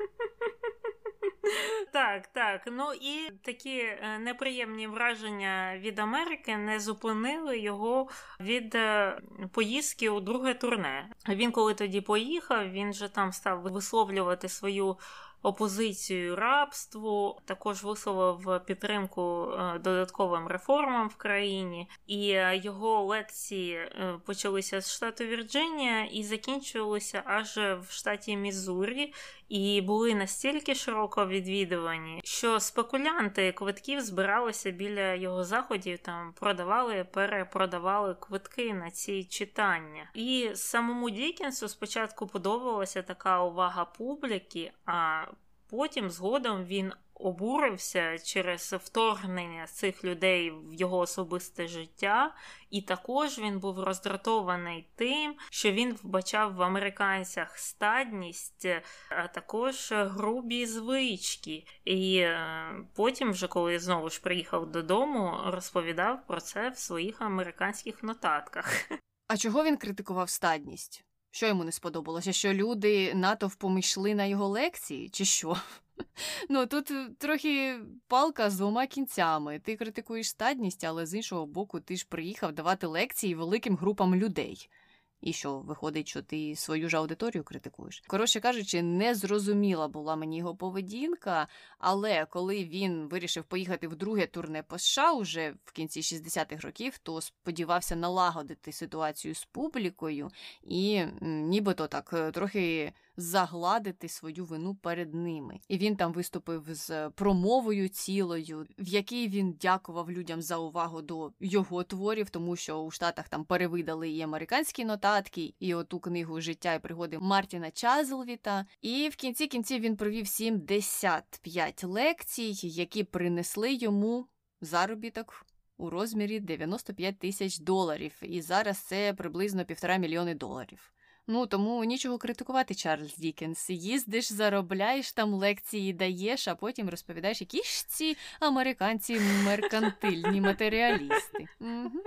Так, так. Ну і такі е, неприємні враження від Америки не зупинили його від е, поїздки у друге турне. Він, коли тоді поїхав, він же там став висловлювати свою опозицію рабству, також висловив підтримку е, додатковим реформам в країні, і е, його лекції е, почалися з штату Вірджинія і закінчувалися аж в штаті Мізурі. І були настільки широко відвідувані, що спекулянти квитків збиралися біля його заходів, там продавали, перепродавали квитки на ці читання. І самому Дікінсу спочатку подобалася така увага публіки, а потім згодом він обурився через вторгнення цих людей в його особисте життя, і також він був роздратований тим, що він вбачав в американцях стадність, а також грубі звички. І е, потім, вже коли знову ж приїхав додому, розповідав про це в своїх американських нотатках. А чого він критикував стадність? Що йому не сподобалося? Що люди натовпом йшли на його лекції, чи що? *laughs* Ну тут е, трохи палка з двома кінцями. Ти критикуєш стадність, але з іншого боку, ти ж приїхав давати лекції великим групам людей. І що, виходить, що ти свою ж аудиторію критикуєш? Коротше кажучи, незрозуміла була мені його поведінка, але коли він вирішив поїхати в друге турне по США уже в кінці 60-х років, то сподівався налагодити ситуацію з публікою і нібито так е, трохи загладити свою вину перед ними. І він там виступив з промовою цілою, в якій він дякував людям за увагу до його творів, тому що у Штатах там перевидали і американські нотатки, і оту книгу життя і пригоди Мартіна Чазлвіта. І в кінці кінців він провів 75 лекцій, які принесли йому заробіток у розмірі 95 тисяч доларів, і зараз це приблизно півтора мільйони доларів. Ну тому нічого критикувати, Чарльз Дікенс. Їздиш, заробляєш, там лекції, даєш, а потім розповідаєш, які ж ці американці меркантильні матеріалісти. Угу.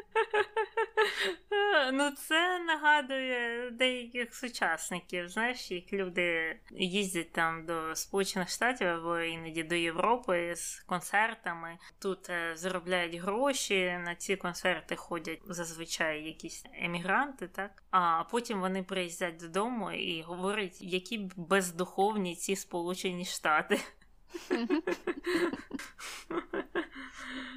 Ну, це нагадує деяких сучасників. Знаєш, як люди їздять там до Сполучених Штатів або іноді до Європи з концертами. Тут е, заробляють гроші, на ці концерти ходять зазвичай якісь емігранти, так? А потім вони приїздять додому і говорить, які бездуховні ці Сполучені Штати. *laughs*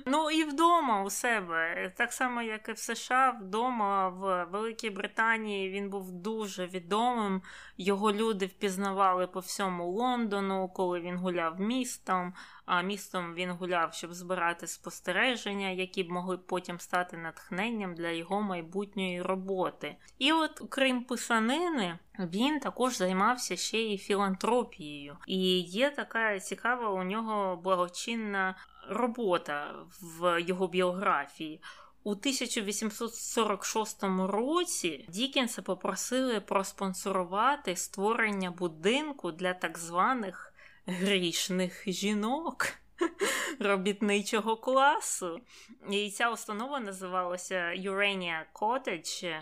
Ну і вдома у себе, так само, як і в США, вдома в Великій Британії він був дуже відомим. Його люди впізнавали по всьому Лондону, коли він гуляв містом. А містом він гуляв, щоб збирати спостереження, які б могли потім стати натхненням для його майбутньої роботи. І от, крім писанини, він також займався ще й філантропією. І є така цікава у нього благочинна робота в його біографії. У 1846 році Дікенса попросили проспонсорувати створення будинку для так званих грішних жінок *laughs* робітничого класу. І ця установа називалася Urania Cottage,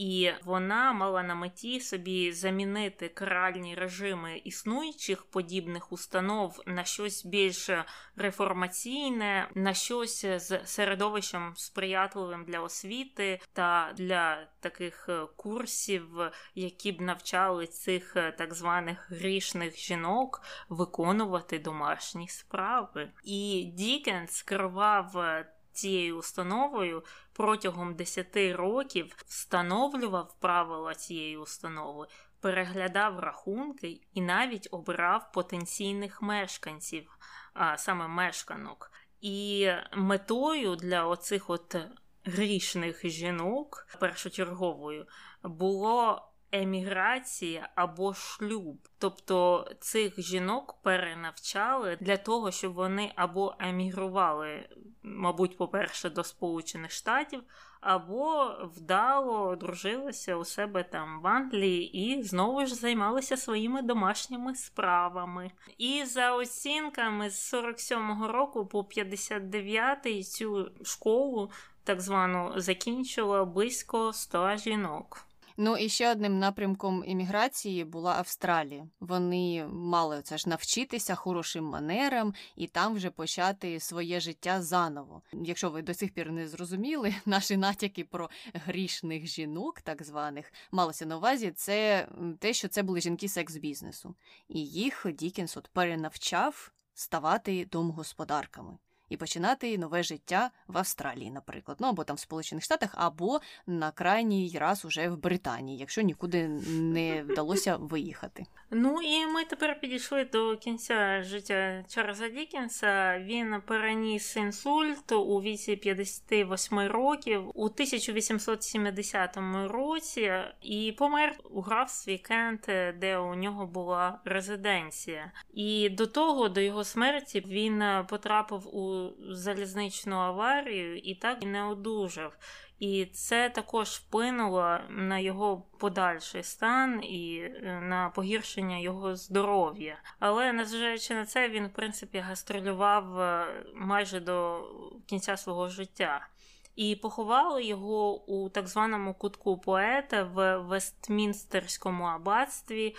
і вона мала на меті собі замінити каральні режими існуючих подібних установ на щось більш реформаційне, на щось з середовищем сприятливим для освіти та для таких курсів, які б навчали цих так званих грішних жінок виконувати домашні справи. І Дікенс керував цією установою протягом 10 років встановлював правила цієї установи, переглядав рахунки і навіть обирав потенційних мешканців, а саме мешканок. І метою для оцих от грішних жінок першочерговою було еміграція або шлюб. Тобто цих жінок перенавчали для того, щоб вони або емігрували, мабуть, по-перше, до Сполучених Штатів, або вдало дружилися у себе там в Англії і знову ж займалися своїми домашніми справами. І за оцінками з 47-го року по 59-й цю школу так звану закінчила близько 100 жінок. Ну і ще одним напрямком імміграції була Австралія. Вони мали це ж навчитися хорошим манерам і там вже почати своє життя заново. Якщо ви до сих пір не зрозуміли, *laughs* наші натяки про грішних жінок, так званих, малося на увазі, це те, що це були жінки секс-бізнесу, і їх Дікенс от перенавчав ставати домогосподарками і починати нове життя в Австралії, наприклад, ну або там в Сполучених Штатах, або на крайній раз уже в Британії, якщо нікуди не вдалося *laughs* виїхати. Ну і ми тепер підійшли до кінця життя Чарльза Дікенса. Він переніс інсульт у віці 58 років у 1870 році і помер у графстві Кент, де у нього була резиденція. І до того, до його смерті, він потрапив у залізничну аварію і так і не одужав. І це також вплинуло на його подальший стан і е, на погіршення його здоров'я. Але незважаючи на це, він в принципі гастролював е, майже до кінця свого життя. І поховали його у так званому кутку поета в Вестмінстерському аббатстві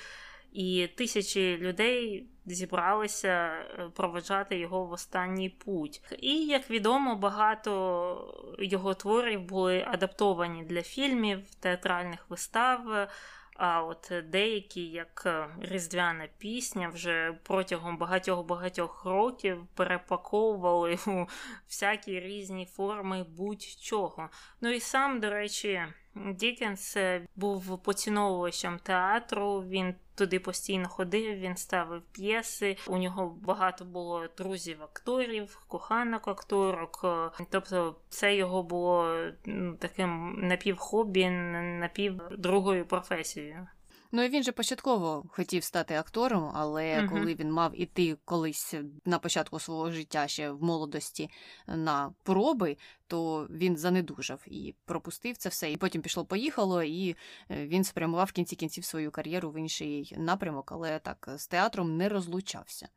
і тисячі людей зібралися е, проведжати його в останній путь. І, як відомо, багато його творів були адаптовані для фільмів, театральних вистав. А от деякі, як е, різдвяна пісня, вже протягом багатьох-багатьох років перепаковували у всякі різні форми будь-чого. Ну і сам, до речі, Дікенс е, був поціновувачем театру. Він туди постійно ходив, він ставив п'єси. У нього багато було друзів-акторів, коханок акторок. Е, тобто, це його було ну, таким напівхобі, напівдругою професією. Ну і він же початково хотів стати актором, але uh коли він мав іти колись на початку свого життя ще в молодості на проби, то він занедужав і пропустив це все. І потім пішло, поїхало, і е, він спрямував в кінці кінців свою кар'єру в інший напрямок, але так з театром не розлучався.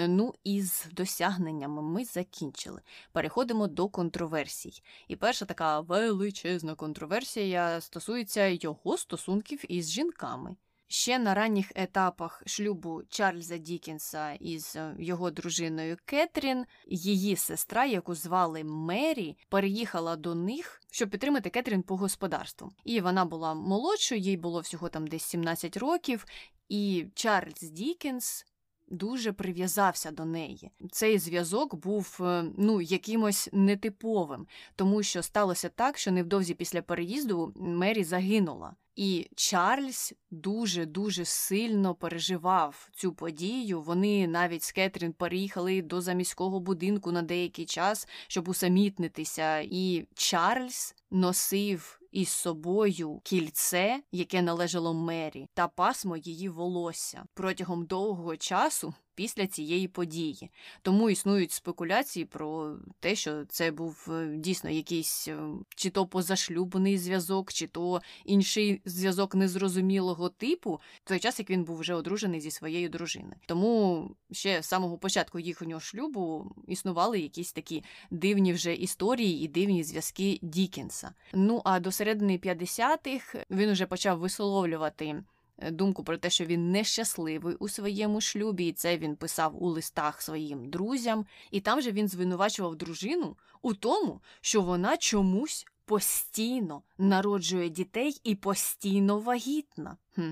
Е, ну і з досягненнями ми закінчили. Переходимо до контроверсій. І перша така величезна контроверсія стосується його стосунків із жінками. Ще на ранніх етапах шлюбу Чарльза Дікенса із е, його дружиною Кетрін, її сестра, яку звали Мері, переїхала до них, щоб підтримати Кетрін по господарству. І вона була молодшою, їй було всього там десь 17 років. І Чарльз Дікенс дуже прив'язався до неї. Цей зв'язок був е, ну якимось нетиповим, тому що сталося так, що невдовзі після переїзду Мері загинула. І Чарльз дуже дуже сильно переживав цю подію. Вони навіть з Кетрін переїхали до заміського будинку на деякий час, щоб усамітнитися. І Чарльз носив із собою кільце, яке належало Мері, та пасмо її волосся. Протягом довгого часу після цієї події. Тому існують спекуляції про те, що це був е, дійсно якийсь е, чи то позашлюбний зв'язок, чи то інший зв'язок незрозумілого типу, в той час як він був вже одружений зі своєю дружиною. Тому ще з самого початку їхнього шлюбу існували якісь такі дивні вже історії і дивні зв'язки Дікенса. Ну а до середини 50-х він уже почав висловлювати. Е, думку про те, що він нещасливий у своєму шлюбі, і це він писав у листах своїм друзям. І там же він звинувачував дружину у тому, що вона чомусь постійно народжує дітей і постійно вагітна. Хм,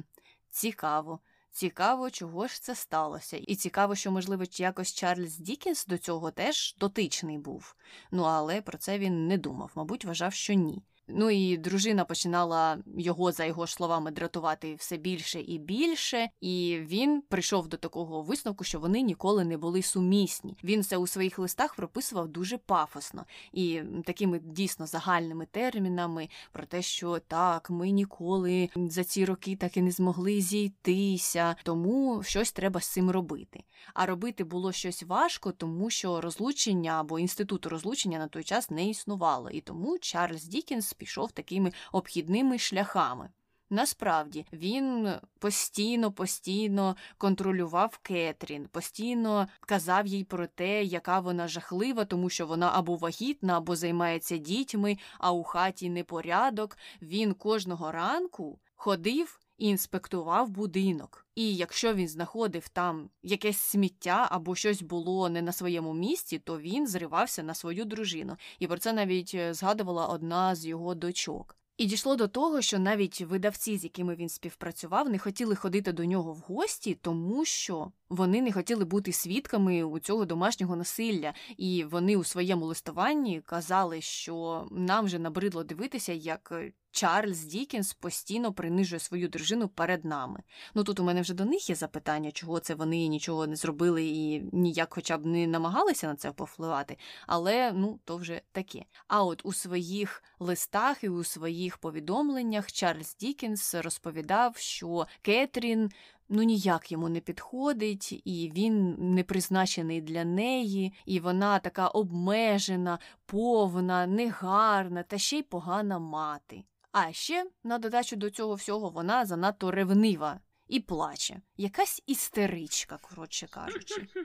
Цікаво. Цікаво, чого ж це сталося, і цікаво, що, можливо, якось Чарльз Дікенс до цього теж дотичний був. Ну але про це він не думав, мабуть, вважав, що ні. Ну і дружина починала його, за його словами, дратувати все більше і більше, і він прийшов до такого висновку, що вони ніколи не були сумісні. Він це у своїх листах прописував дуже пафосно і такими дійсно загальними термінами про те, що так, ми ніколи за ці роки так і не змогли зійтися, тому щось треба з цим робити. А робити було щось важко, тому що розлучення або інституту розлучення на той час не існувало, і тому Чарльз Дікінс пішов такими обхідними шляхами. Насправді він постійно, постійно контролював Кетрін, постійно казав їй про те, яка вона жахлива, тому що вона або вагітна, або займається дітьми, а у хаті непорядок. Він кожного ранку ходив інспектував будинок. І якщо він знаходив там якесь сміття або щось було не на своєму місці, то він зривався на свою дружину. І про це навіть е, згадувала одна з його дочок. І дійшло до того, що навіть видавці, з якими він співпрацював, не хотіли ходити до нього в гості, тому що вони не хотіли бути свідками у цього домашнього насилля, і вони у своєму листуванні казали, що нам вже набридло дивитися, як е, Чарльз Дікенс постійно принижує свою дружину перед нами. Ну тут у мене вже до них є запитання, чого це вони нічого не зробили і ніяк, хоча б не намагалися на це повпливати, але ну то вже таке. А от у своїх листах і у своїх повідомленнях Чарльз Дікенс розповідав, що Кетрін ну ніяк йому не підходить, і він не призначений для неї, і вона така обмежена, повна, негарна та ще й погана мати. А ще, на додачу до цього всього, вона занадто ревнива і плаче. Якась істеричка, коротше кажучи. *laughs*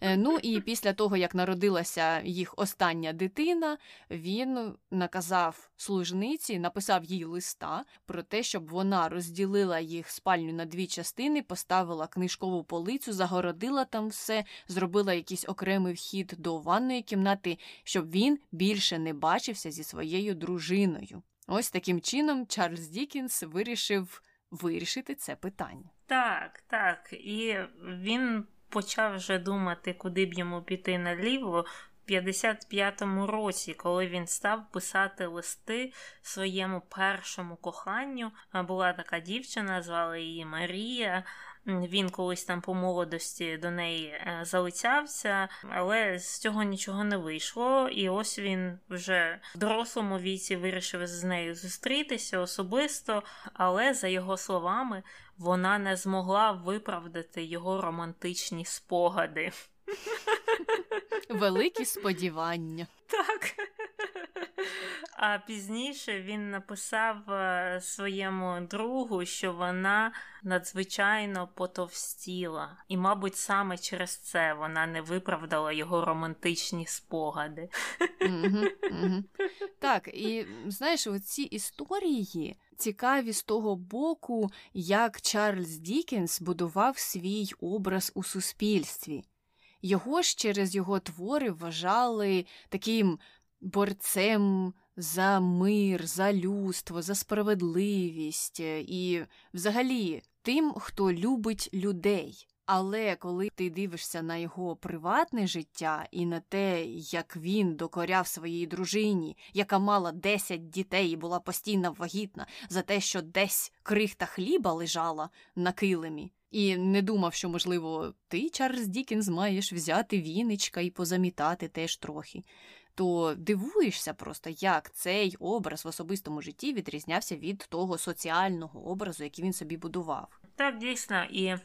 Е, ну і після того, як народилася їх остання дитина, він наказав служниці, написав їй листа про те, щоб вона розділила їх спальню на дві частини, поставила книжкову полицю, загородила там все, зробила якийсь окремий вхід до ванної кімнати, щоб він більше не бачився зі своєю дружиною. Ось таким чином Чарльз Дікінс вирішив вирішити це питання. Так, так. І він почав вже думати, куди б йому піти наліво, 55-му році, коли він став писати листи своєму першому коханню. Була така дівчина, звали її Марія. Він колись там по молодості до неї е, залицявся, але з цього нічого не вийшло. І ось він вже в дорослому віці вирішив з нею зустрітися особисто, але за його словами, вона не змогла виправдати його романтичні спогади. Великі сподівання. Так. *laughs* А пізніше він написав е, своєму другу, що вона надзвичайно потовстіла, і, мабуть, саме через це вона не виправдала його романтичні спогади. *laughs* Так, і знаєш, оці історії цікаві з того боку, як Чарльз Дікенс будував свій образ у суспільстві. Його ж через його твори вважали таким борцем за мир, за людство, за справедливість і, взагалі, тим, хто любить людей. Але коли ти дивишся на його приватне життя і на те, як він докоряв своїй дружині, яка мала 10 дітей і була постійно вагітна за те, що десь крихта хліба лежала на килимі, і не думав, що, можливо, ти, Чарльз Дікінс, маєш взяти віничка і позамітати теж трохи, то дивуєшся просто, як цей образ в особистому житті відрізнявся від того соціального образу, який він собі будував. Так, дійсно, і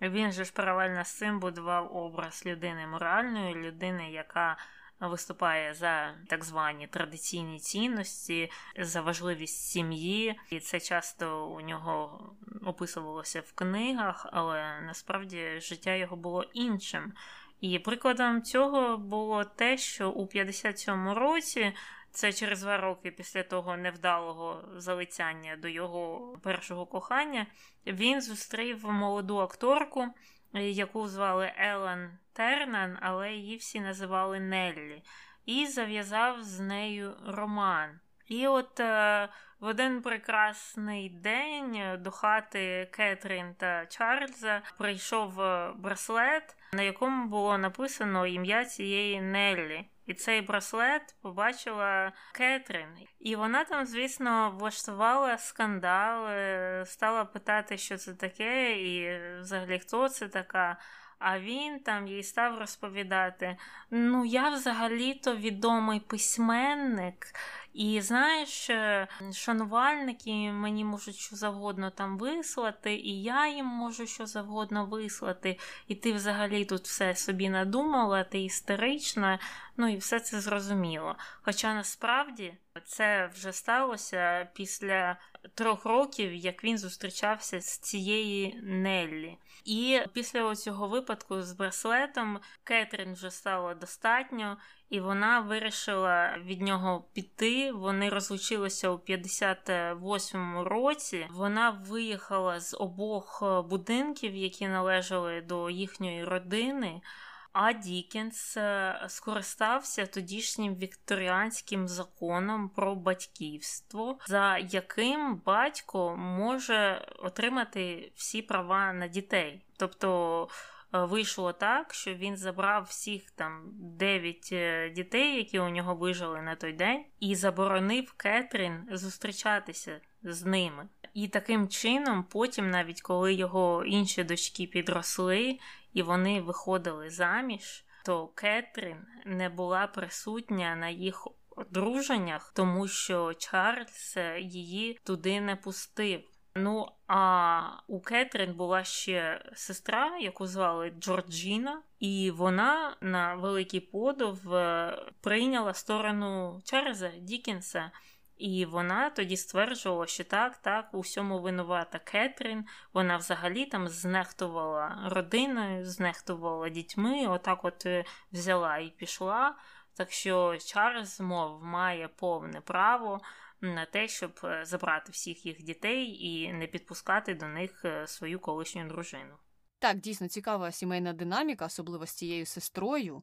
він же ж паралельно з цим будував образ людини моральної, людини, яка виступає за так звані традиційні цінності, за важливість сім'ї, і це часто у нього описувалося в книгах, але насправді життя його було іншим. І прикладом цього було те, що у 57-му році. Це через два роки після того невдалого залицяння до його першого кохання він зустрів молоду акторку, яку звали Елен Тернан, але її всі називали Неллі, і зав'язав з нею роман. І от е, в один прекрасний день до хати Кетрін та Чарльза прийшов е, браслет, на якому було написано ім'я цієї Неллі. І цей браслет побачила Кетрін. І вона там, звісно, влаштувала скандал, стала питати, що це таке, і взагалі хто це така. А він там їй став розповідати: ну, я взагалі-то відомий письменник, і знаєш, е, шанувальники мені можуть що завгодно там вислати, і я їм можу що завгодно вислати, і ти взагалі тут все собі надумала, ти істерична, ну і все це зрозуміло. Хоча насправді це вже сталося після трьох років, як він зустрічався з цією Неллі. І після цього випадку з браслетом Кетрін вже стало достатньо, і вона вирішила від нього піти. Вони розлучилися у 58-му році. Вона виїхала з обох будинків, які належали до їхньої родини. А Дікенс е, скористався тодішнім вікторіанським законом про батьківство, за яким батько може отримати всі права на дітей. Тобто вийшло так, що він забрав всіх там дев'ять е, дітей, які у нього вижили на той день, і заборонив Кетрін зустрічатися з ними. І таким чином, потім, навіть коли його інші дочки підросли і вони виходили заміж, то Кетрін не була присутня на їх одруженнях, тому що Чарльз її туди не пустив. Ну, а у Кетрін була ще сестра, яку звали Джорджіна, і вона на великий подов е, прийняла сторону Чарльза Дікінса. І вона тоді стверджувала, що так, так, у всьому винувата Кетрін. Вона взагалі там знехтувала родиною, знехтувала дітьми, отак от е, взяла і пішла. Так що Чарльз, мов, має повне право на те, щоб е, забрати всіх їх дітей і не підпускати до них е, свою колишню дружину. Так, дійсно цікава сімейна динаміка, особливо з цією сестрою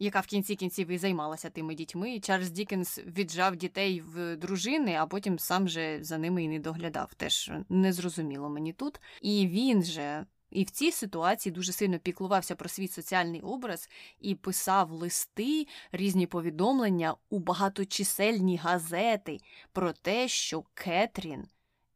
яка в кінці кінців і займалася тими дітьми. Чарльз Дікенс віджав дітей в дружини, а потім сам же за ними і не доглядав. Теж незрозуміло мені тут. І він же. І в цій ситуації дуже сильно піклувався про свій соціальний образ і писав листи, різні повідомлення у багаточисельні газети про те, що Кетрін,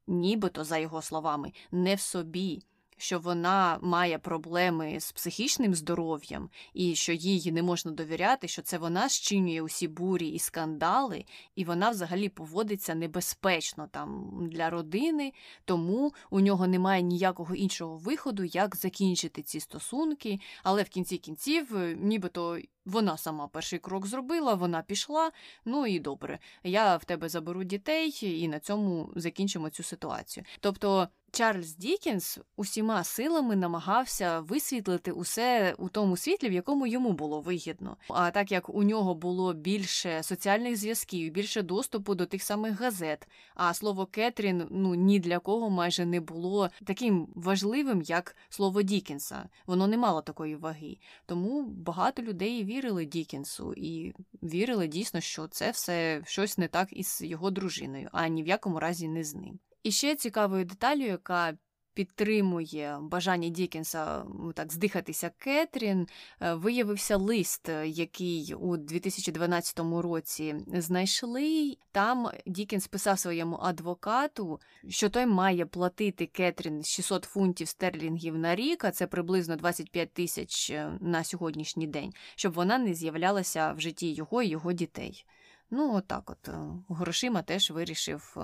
нібито, за його словами, не в собі що вона має проблеми з психічним здоров'ям і що їй не можна довіряти, що це вона зчинює усі бурі і скандали, і вона взагалі поводиться небезпечно там для родини, тому у нього немає ніякого іншого виходу, як закінчити ці стосунки. Але в кінці кінців, нібито вона сама перший крок зробила, вона пішла. Ну і добре, я в тебе заберу дітей, і на цьому закінчимо цю ситуацію. Тобто. Чарльз Дікінс усіма силами намагався висвітлити усе у тому світлі, в якому йому було вигідно. А так як у нього було більше соціальних зв'язків, більше доступу до тих самих газет, а слово Кетрін ну ні для кого майже не було таким важливим, як слово Дікінса. Воно не мало такої ваги. Тому багато людей вірили Дікенсу і вірили дійсно, що це все щось не так із його дружиною, а ні в якому разі не з ним. І ще цікавою деталю, яка підтримує бажання Дікенса так здихатися Кетрін, е, виявився лист, е, який у 2012 році знайшли. Там Дікенс писав своєму адвокату, що той має платити Кетрін 600 фунтів стерлінгів на рік, а це приблизно 25 тисяч е, на сьогоднішній день, щоб вона не з'являлася в житті його і його дітей. Ну, отак, от грошима теж вирішив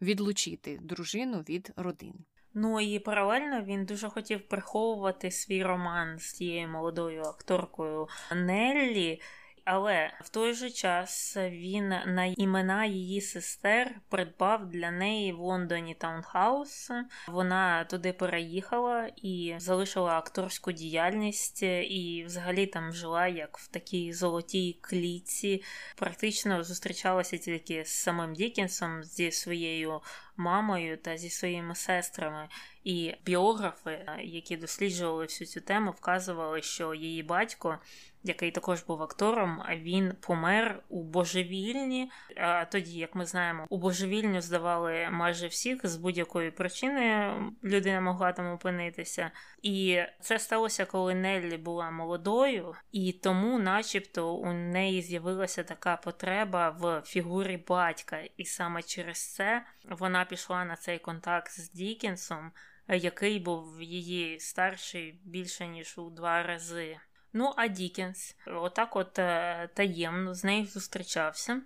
відлучити дружину від родини. Ну і паралельно він дуже хотів приховувати свій роман з тією молодою акторкою Неллі. Але в той же час він на імена її сестер придбав для неї в Лондоні таунхаус. Вона туди переїхала і залишила акторську діяльність, і взагалі там жила як в такій золотій клітці. Практично зустрічалася тільки з самим Дікінсом, зі своєю мамою та зі своїми сестрами. І біографи, які досліджували всю цю тему, вказували, що її батько який також був актором, він помер у божевільні. А тоді, як ми знаємо, у божевільню здавали майже всіх з будь-якої причини людина могла там опинитися. І це сталося, коли Неллі була молодою, і тому, начебто, у неї з'явилася така потреба в фігурі батька, і саме через це вона пішла на цей контакт з Дікенсом, який був її старший більше ніж у два рази. Ну, а Дікенс, отак, от е, таємно з нею зустрічався,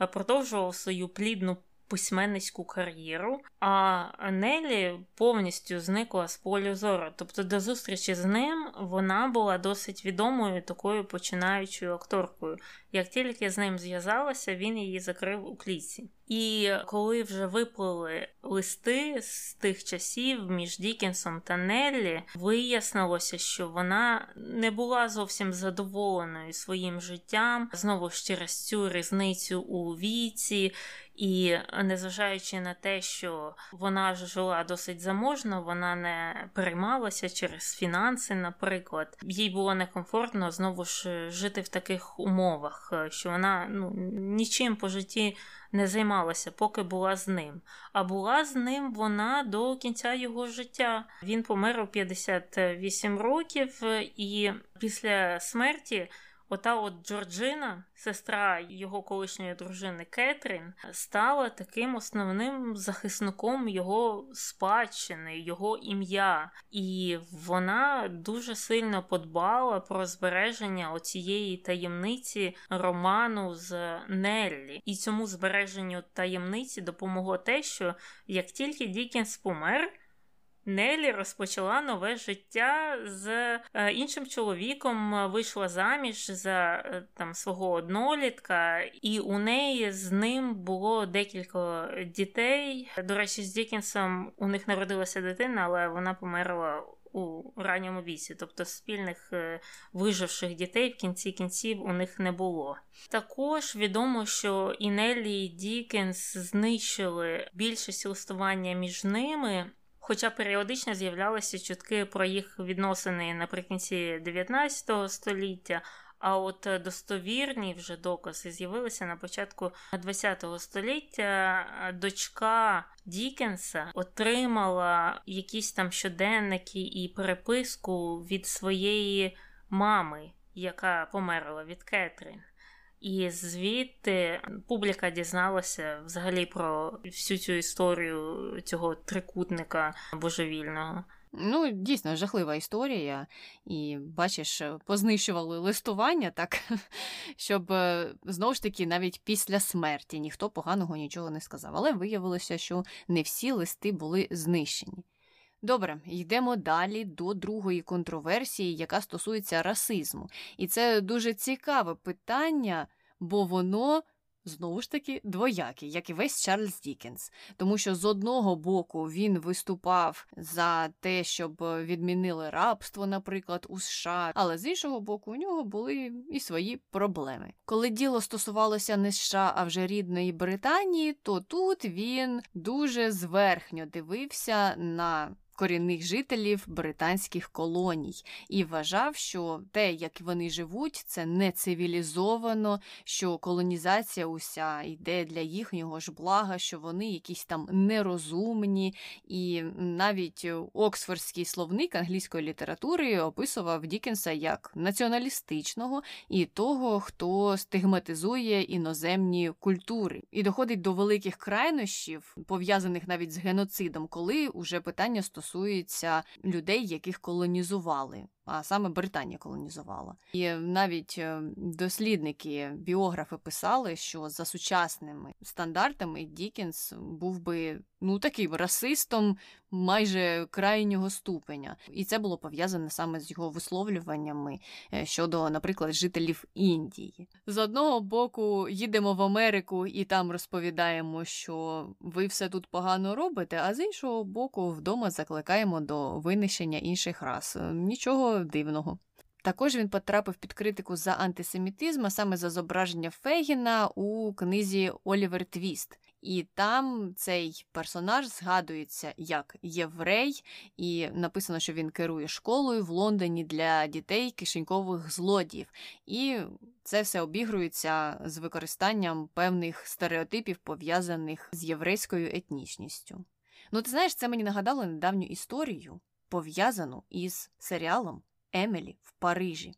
е, продовжував свою плідну письменницьку кар'єру, а Неллі повністю зникла з полю зору. Тобто до зустрічі з ним вона була досить відомою такою починаючою акторкою. Як тільки з ним зв'язалася, він її закрив у клітці. І коли вже виплили листи з тих часів між Дікінсом та Неллі, вияснилося, що вона не була зовсім задоволеною своїм життям знову ж через цю різницю у віці. І незважаючи на те, що вона жила досить заможно, вона не переймалася через фінанси, наприклад, їй було некомфортно знову ж жити в таких умовах, що вона ну нічим по житті не займалася, поки була з ним. А була з ним вона до кінця його життя. Він помер у 58 років, і після смерті. Ота от Джорджина, сестра його колишньої дружини Кетрін, стала таким основним захисником його спадщини, його ім'я, і вона дуже сильно подбала про збереження оцієї таємниці роману з Неллі. І цьому збереженню таємниці допомогло те, що як тільки Дікенс помер. Неллі розпочала нове життя з е, іншим чоловіком, вийшла заміж за е, там свого однолітка, і у неї з ним було декілька дітей. До речі, з Дікенсом у них народилася дитина, але вона померла. У ранньому віці, тобто спільних е, виживших дітей в кінці кінців у них не було. Також відомо, що і Неллі і Дікенс знищили більшість листування між ними, Хоча періодично з'являлися чутки про їх відносини наприкінці 19 століття, А от е, достовірні вже докази з'явилися на початку ХХ століття. Дочка Дікенса отримала якісь там щоденники і переписку від своєї мами, яка померла від Кетрін. І звідти публіка дізналася взагалі про всю цю історію цього трикутника божевільного. Ну, дійсно, жахлива історія, і бачиш, познищували листування так, *laughs* щоб е, знову ж таки навіть після смерті ніхто поганого нічого не сказав. Але виявилося, що не всі листи були знищені. Добре, йдемо далі до другої контроверсії, яка стосується расизму. І це дуже цікаве питання, бо воно Знову ж таки, двоякий, як і весь Чарльз Дікенс, тому що з одного боку він виступав за те, щоб відмінили рабство, наприклад, у США, але з іншого боку, у нього були і свої проблеми. Коли діло стосувалося не США, а вже рідної Британії, то тут він дуже зверхньо дивився на корінних жителів британських колоній і вважав, що те, як вони живуть, це не цивілізовано, що колонізація уся йде для їхнього ж блага, що вони якісь там нерозумні, і навіть Оксфордський словник англійської літератури описував Дікенса як націоналістичного і того, хто стигматизує іноземні культури, і доходить до великих крайнощів, пов'язаних навіть з геноцидом, коли уже питання стосується стосується людей, яких колонізували а саме Британія колонізувала. І навіть е, дослідники, біографи писали, що за сучасними стандартами Дікінс був би ну таким расистом майже крайнього ступеня, і це було пов'язане саме з його висловлюваннями е, щодо, наприклад, жителів Індії. З одного боку, їдемо в Америку і там розповідаємо, що ви все тут погано робите, а з іншого боку, вдома закликаємо до винищення інших рас. Нічого дивного. Також він потрапив під критику за антисемітизм, а саме за зображення Фегіна у книзі Олівер Твіст. І там цей персонаж згадується як єврей, і написано, що він керує школою в Лондоні для дітей кишенькових злодіїв. І це все обігрується з використанням певних стереотипів, пов'язаних з єврейською етнічністю. Ну, ти знаєш, це мені нагадало недавню історію, пов'язану із серіалом Емілі в Парижі.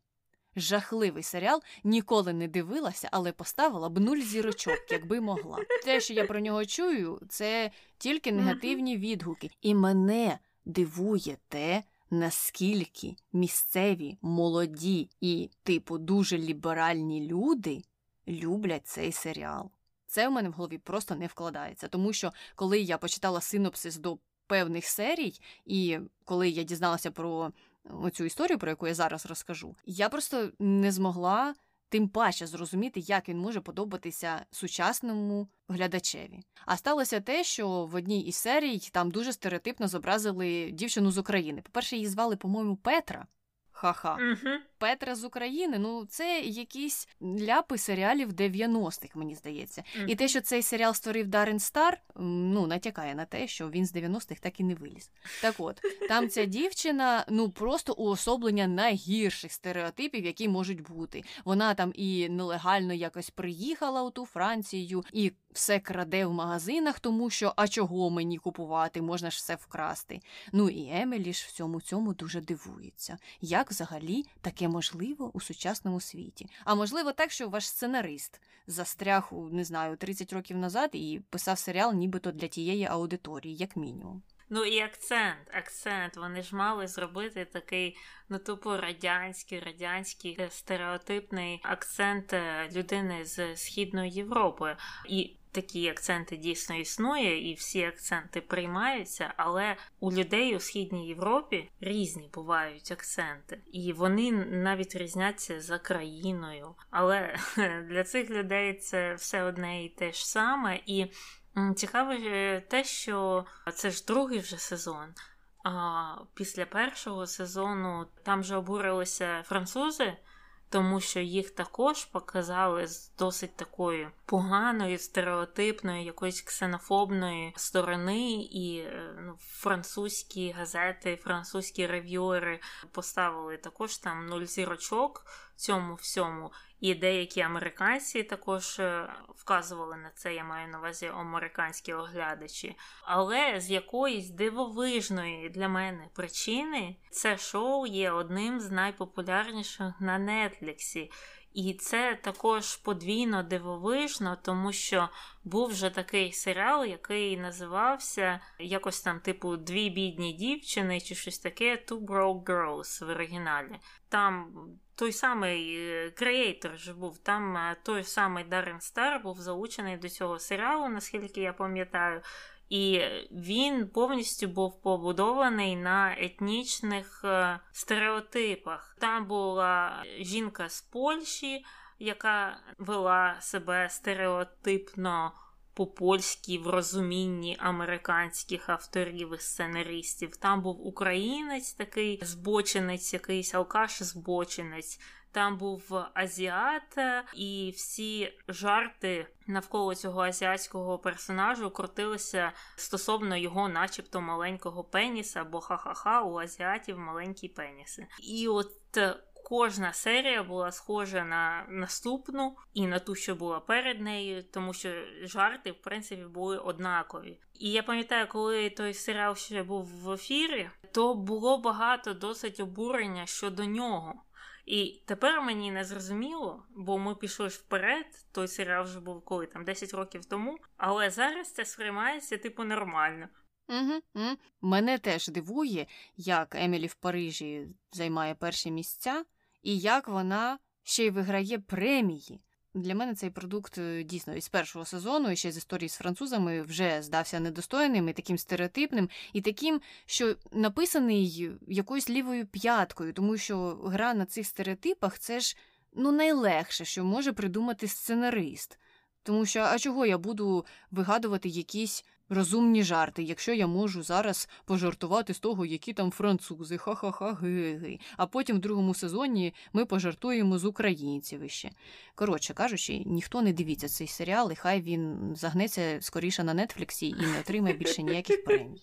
Жахливий серіал ніколи не дивилася, але поставила б нуль зірочок, якби могла. Те, що я про нього чую, це тільки негативні відгуки. І мене дивує те, наскільки місцеві молоді і, типу, дуже ліберальні люди люблять цей серіал. Це в мене в голові просто не вкладається, тому що коли я почитала синопсис до певних серій, і коли я дізналася про оцю історію, про яку я зараз розкажу, я просто не змогла тим паче зрозуміти, як він може подобатися сучасному глядачеві. А сталося те, що в одній із серій там дуже стереотипно зобразили дівчину з України. По-перше, її звали, по-моєму, Петра. Ха-ха. Угу. Петра з України, ну це якісь ляпи серіалів 90-х, мені здається. Mm. І те, що цей серіал створив Дарен Стар, ну натякає на те, що він з 90-х так і не виліз. Так от, там ця дівчина, ну просто уособлення найгірших стереотипів, які можуть бути. Вона там і нелегально якось приїхала у ту Францію, і все краде в магазинах, тому що а чого мені купувати, можна ж все вкрасти. Ну і Емелі ж в цьому дуже дивується. Як взагалі таке можливо у сучасному світі? А можливо, так, що ваш сценарист застряг не знаю 30 років назад і писав серіал, нібито для тієї аудиторії, як мінімум. Ну і акцент, акцент. Вони ж мали зробити такий, ну тупо радянський, радянський стереотипний акцент е, людини з Східної Європи. І такі акценти дійсно існує, і всі акценти приймаються, але у людей у східній Європі різні бувають акценти, і вони навіть різняться за країною. Але *laughs* для цих людей це все одне і те ж саме. І цікаво те, що це ж другий вже сезон. А після першого сезону там же обурилися французи тому що їх також показали з досить такої поганої, стереотипної, якоїсь ксенофобної сторони, і е, ну, французькі газети, французькі рев'юери поставили також там нуль зірочок. Цьому всьому. І деякі американці також е, вказували на це, я маю на увазі американські оглядачі. Але з якоїсь дивовижної для мене причини це шоу є одним з найпопулярніших на Нетліксі. І це також подвійно дивовижно, тому що був вже такий серіал, який називався якось там, типу, Дві бідні дівчини чи щось таке Two Broke Girls в оригіналі. Там той самий е, креатор ж був, там е, той самий Даррен Стар був залучений до цього серіалу, наскільки я пам'ятаю. І він повністю був побудований на етнічних е, стереотипах. Там була жінка з Польщі, яка вела себе стереотипно по-польськи в розумінні американських авторів і сценаристів. Там був українець, такий збочинець, якийсь алкаш-збочинець. Там був азіат, і всі жарти навколо цього азіатського персонажу крутилися стосовно його, начебто, маленького пеніса, бо ха-ха-ха, у азіатів маленькі пеніси. І от кожна серія була схожа на наступну і на ту, що була перед нею, тому що жарти, в принципі, були однакові. І я пам'ятаю, коли той серіал ще був в ефірі, то було багато досить обурення щодо нього. І тепер мені не зрозуміло, бо ми пішли ж вперед, той серіал вже був коли там 10 років тому, але зараз це сприймається типу нормально. Угу, угу. Мене теж дивує, як Емілі в Парижі займає перші місця, і як вона ще й виграє премії. Для мене цей продукт е, дійсно із першого сезону, і ще з історії з французами, вже здався недостойним і таким стереотипним, і таким, що написаний якоюсь лівою п'яткою, тому що гра на цих стереотипах це ж ну найлегше, що може придумати сценарист. Тому що, а чого я буду вигадувати якісь розумні жарти, якщо я можу зараз пожартувати з того, які там французи, ха-ха-ха, ги-ги. А потім в другому сезоні ми пожартуємо з українців іще. Коротше кажучи, ніхто не дивиться цей серіал, і хай він загнеться скоріше на Нетфліксі і не отримає більше ніяких премій.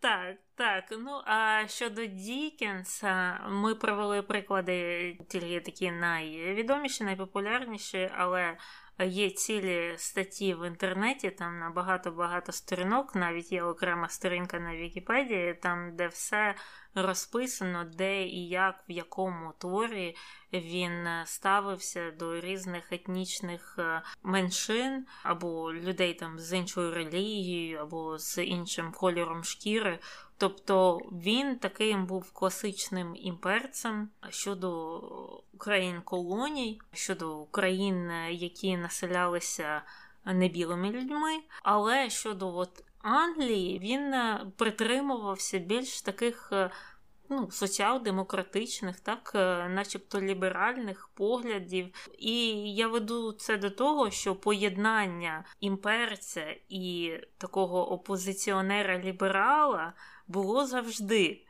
Так, так. Ну а щодо Дікенса, ми провели приклади тільки такі найвідоміші, найпопулярніші, але Є цілі статті в інтернеті, там на багато-багато сторінок, навіть є окрема сторінка на Вікіпедії, там де все розписано, де і як, в якому творі він ставився до різних етнічних е, меншин або людей там з іншою релігією, або з іншим кольором шкіри. Тобто він таким був класичним імперцем щодо країн колоній, щодо країн, які населялися небілими людьми, але щодо от Англії він притримувався більш таких ну, соціал-демократичних, так, начебто ліберальних поглядів. І я веду це до того, що поєднання імперця і такого опозиціонера-ліберала було завжди.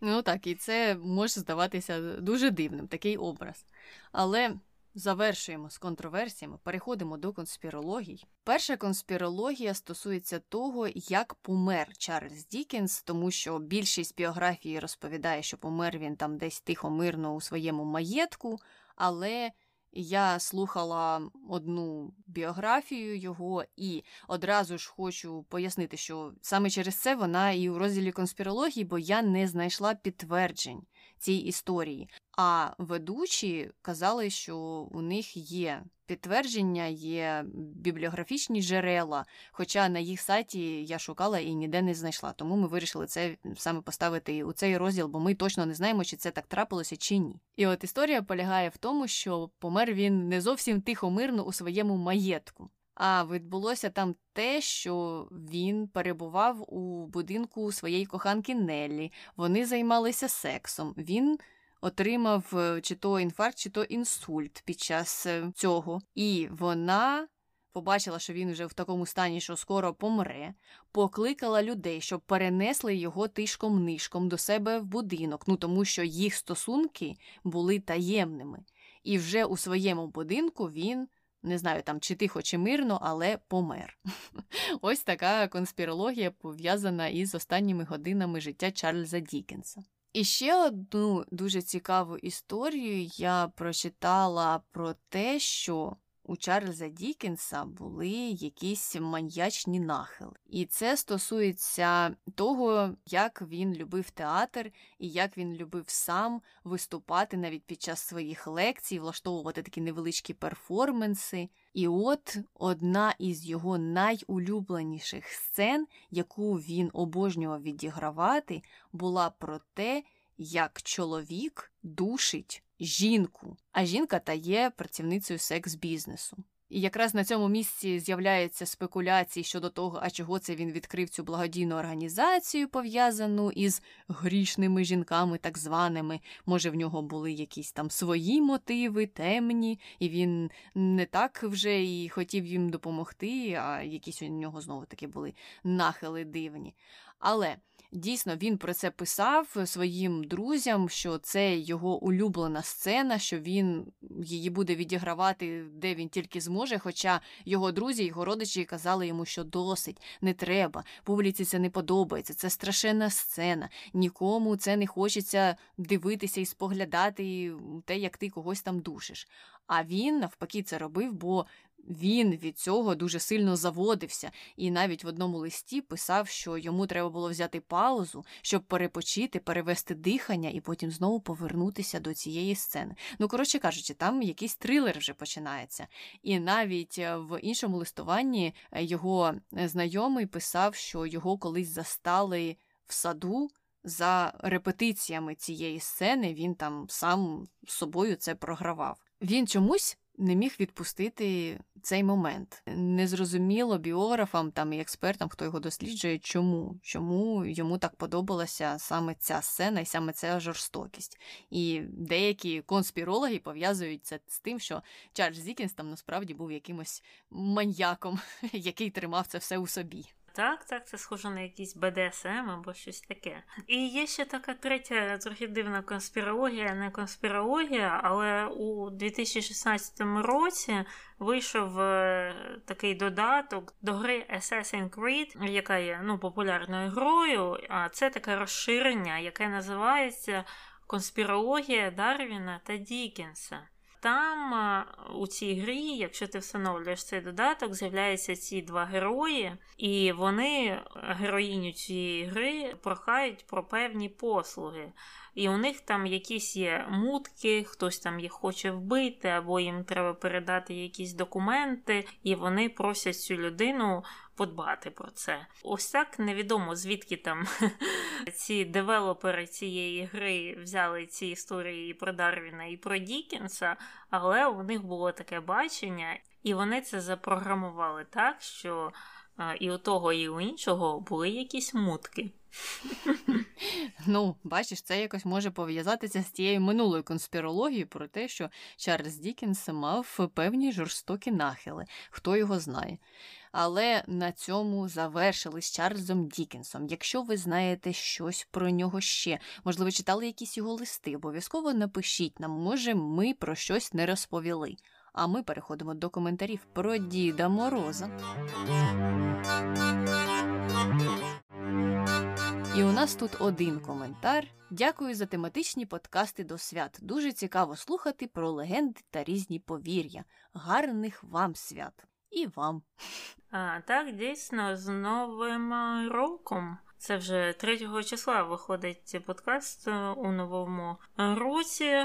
Ну так, і це може здаватися дуже дивним, такий образ. Але завершуємо з контроверсіями, переходимо до конспірологій. Перша конспірологія стосується того, як помер Чарльз Дікенс, тому що більшість біографії розповідає, що помер він там десь тихо мирно у своєму маєтку, але я слухала одну біографію його і одразу ж хочу пояснити, що саме через це вона і у розділі конспірології, бо я не знайшла підтверджень цій історії. А ведучі казали, що у них є підтвердження, є бібліографічні джерела. Хоча на їх сайті я шукала і ніде не знайшла. Тому ми вирішили це саме поставити у цей розділ, бо ми точно не знаємо, чи це так трапилося чи ні. І от історія полягає в тому, що помер він не зовсім тихо мирно у своєму маєтку. А відбулося там те, що він перебував у будинку своєї коханки Неллі. Вони займалися сексом. Він отримав е, чи то інфаркт, чи то інсульт під час е, цього. І вона побачила, що він вже в такому стані, що скоро помре, покликала людей, щоб перенесли його тишком нишком до себе в будинок, ну тому що їх стосунки були таємними. І вже у своєму будинку він. Не знаю, там чи тихо, чи мирно, але помер. *laughs* Ось така конспірологія пов'язана із останніми годинами життя Чарльза Дікенса. І ще одну дуже цікаву історію я прочитала про те, що у Чарльза Дікенса були якісь маньячні нахили. І це стосується того, як він любив театр і як він любив сам виступати навіть під час своїх лекцій, влаштовувати такі невеличкі перформанси. І от одна із його найулюбленіших сцен, яку він обожнював відігравати, була про те, як чоловік душить жінку, а жінка та є працівницею секс-бізнесу. І якраз на цьому місці з'являються спекуляції щодо того, а чого це він відкрив цю благодійну організацію, пов'язану із грішними жінками, так званими. Може, в нього були якісь там свої мотиви, темні, і він не так вже і хотів їм допомогти, а якісь у нього знову таки були нахили дивні. Але Дійсно, він про це писав своїм друзям, що це його улюблена сцена, що він її буде відігравати, де він тільки зможе. Хоча його друзі, його родичі казали йому, що досить, не треба, публіці це не подобається, це страшенна сцена. Нікому це не хочеться дивитися і споглядати те, як ти когось там душиш. А він навпаки це робив, бо він від цього дуже сильно заводився, і навіть в одному листі писав, що йому треба було взяти паузу, щоб перепочити, перевести дихання і потім знову повернутися до цієї сцени. Ну, коротше кажучи, там якийсь трилер вже починається. І навіть е, в іншому листуванні е, його е, знайомий писав, що його колись застали в саду. За репетиціями цієї сцени він там сам собою це програвав. Він чомусь не міг відпустити цей момент. Незрозуміло біографам там і експертам, хто його досліджує, чому чому йому так подобалася саме ця сцена і саме ця жорстокість. І деякі конспірологи пов'язують це з тим, що Чарльз Дікінс там насправді був якимось маньяком, *laughs* який тримав це все у собі. Так, так, це схоже на якийсь БДСМ або щось таке. І є ще така третя трохи дивна конспірологія, не конспірологія, але у 2016 році вийшов е, такий додаток до гри Assassin's Creed, яка є ну, популярною грою. А це таке розширення, яке називається Конспірологія Дарвіна та Дікінса. Там у цій грі, якщо ти встановлюєш цей додаток, з'являються ці два герої, і вони, героїню цієї гри, прохають про певні послуги. І у них там якісь є мутки, хтось там їх хоче вбити, або їм треба передати якісь документи, і вони просять цю людину подбати про це. Ось так невідомо, звідки там *laughs* ці девелопери цієї гри взяли ці історії і про Дарвіна, і про Дікінса, але у них було таке бачення, і вони це запрограмували так, що і у того, і у іншого були якісь мутки. Ну, бачиш, це якось може пов'язатися з тією минулою конспірологією про те, що Чарльз Дікінс мав певні жорстокі нахили, хто його знає. Але на цьому завершили з Чарльзом Дікінсом. Якщо ви знаєте щось про нього ще, можливо, читали якісь його листи, обов'язково напишіть нам, може, ми про щось не розповіли. А ми переходимо до коментарів про Діда Мороза. І у нас тут один коментар. Дякую за тематичні подкасти до свят. Дуже цікаво слухати про легенди та різні повір'я. Гарних вам свят і вам. А, Так, дійсно, з Новим роком. Це вже 3 числа виходить подкаст у новому році.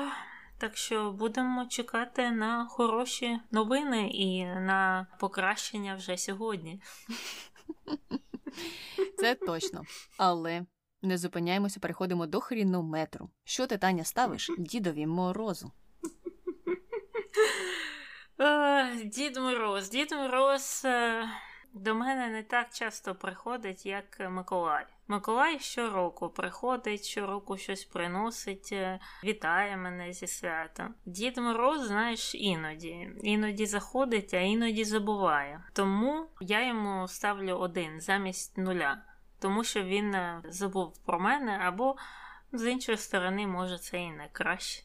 Так що будемо чекати на хороші новини і на покращення вже сьогодні. Це точно. Але не зупиняємося, переходимо до хрінометру. Що ти, Таня, ставиш дідові морозу? Дід Мороз. Дід Мороз е, до мене не так часто приходить, як Миколай. Миколай щороку приходить, щороку щось приносить, е, вітає мене зі святом. Дід Мороз, знаєш, іноді. Іноді заходить, а іноді забуває. Тому я йому ставлю один замість нуля, тому що він е, забув про мене, або з іншої сторони, може, це і не краще.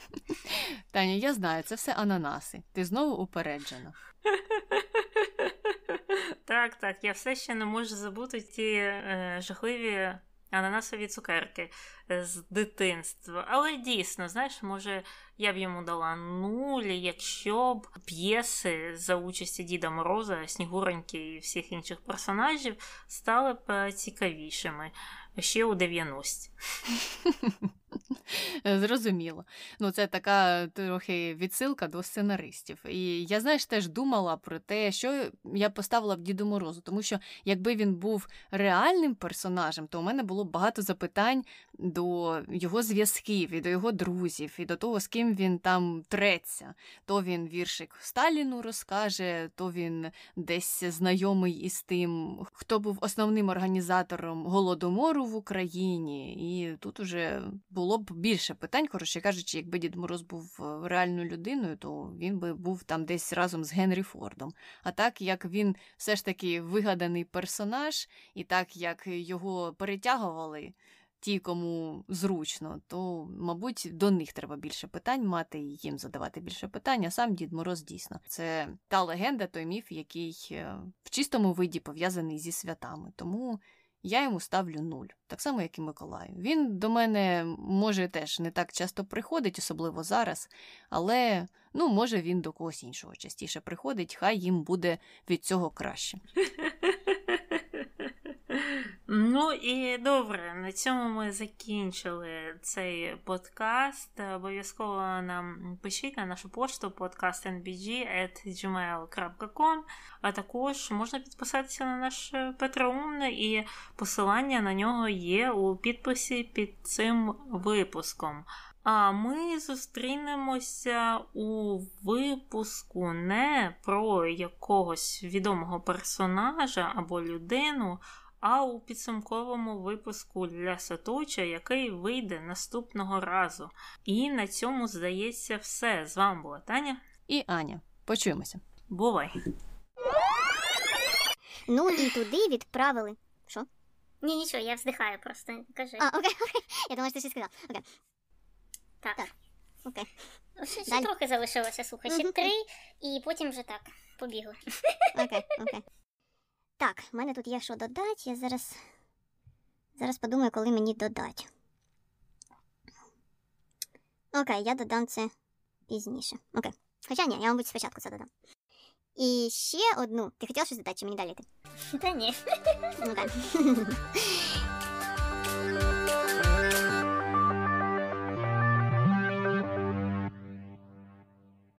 *laughs* Таня, я знаю, це все ананаси. Ти знову упереджена. *laughs* Так, так, я все ще не можу забути ті е, жахливі ананасові цукерки з дитинства. Але дійсно, знаєш, може, я б йому дала нуль, якщо б п'єси за участі Діда Мороза, Снігуроньки і всіх інших персонажів стали б цікавішими ще у 90-ті. *laughs* *laughs* Зрозуміло. Ну, це така трохи відсилка до сценаристів. І я, знаєш, теж думала про те, що я поставила б Діду Морозу, тому що якби він був реальним персонажем, то у мене було багато запитань до його зв'язків, і до його друзів, і до того, з ким він там треться. То він віршик Сталіну розкаже, то він десь знайомий із тим, хто був основним організатором голодомору в Україні. І тут уже було б більше питань, коротше кажучи, якби Дід Мороз був е, реальною людиною, то він би був там десь разом з Генрі Фордом. А так як він все ж таки вигаданий персонаж, і так як його перетягували. Ті, кому зручно, то, мабуть, до них треба більше питань мати і їм задавати більше питань, а сам Дід Мороз дійсно. Це та легенда, той міф, який е, в чистому виді пов'язаний зі святами. Тому я йому ставлю нуль, так само, як і Миколаю. Він до мене може теж не так часто приходить, особливо зараз, але ну, може він до когось іншого частіше приходить, хай їм буде від цього краще. *laughs* Ну і добре, на цьому ми закінчили цей подкаст. Обов'язково нам пишіть на нашу пошту podcastnbg.gmail.com А також можна підписатися на наш Patreon, і посилання на нього є у підписі під цим випуском. А ми зустрінемося у випуску не про якогось відомого персонажа або людину а у підсумковому випуску для Саточа, який вийде наступного разу. І на цьому, здається, все. З вами була Таня і Аня. Почуємося. Бувай. Ну і туди відправили. Що? Ні, нічого, я вздихаю просто. Кажи. А, окей, окей. Я думала, що ти щось сказав. Окей. Так. Так. Окей. Ще, ще Далі. трохи залишилося, слухай, ще Мгм. три, і потім вже так, побігли. Окей, окей. Так, в мене тут є що додати. Я зараз. Зараз подумаю, коли мені додати. Окей, я додам це пізніше. Окей. Хоча ні, я, мабуть, спочатку це додам. І ще одну. Ти хотіла щось додати, чи мені далі йти? Та ні. Окей. *laughs*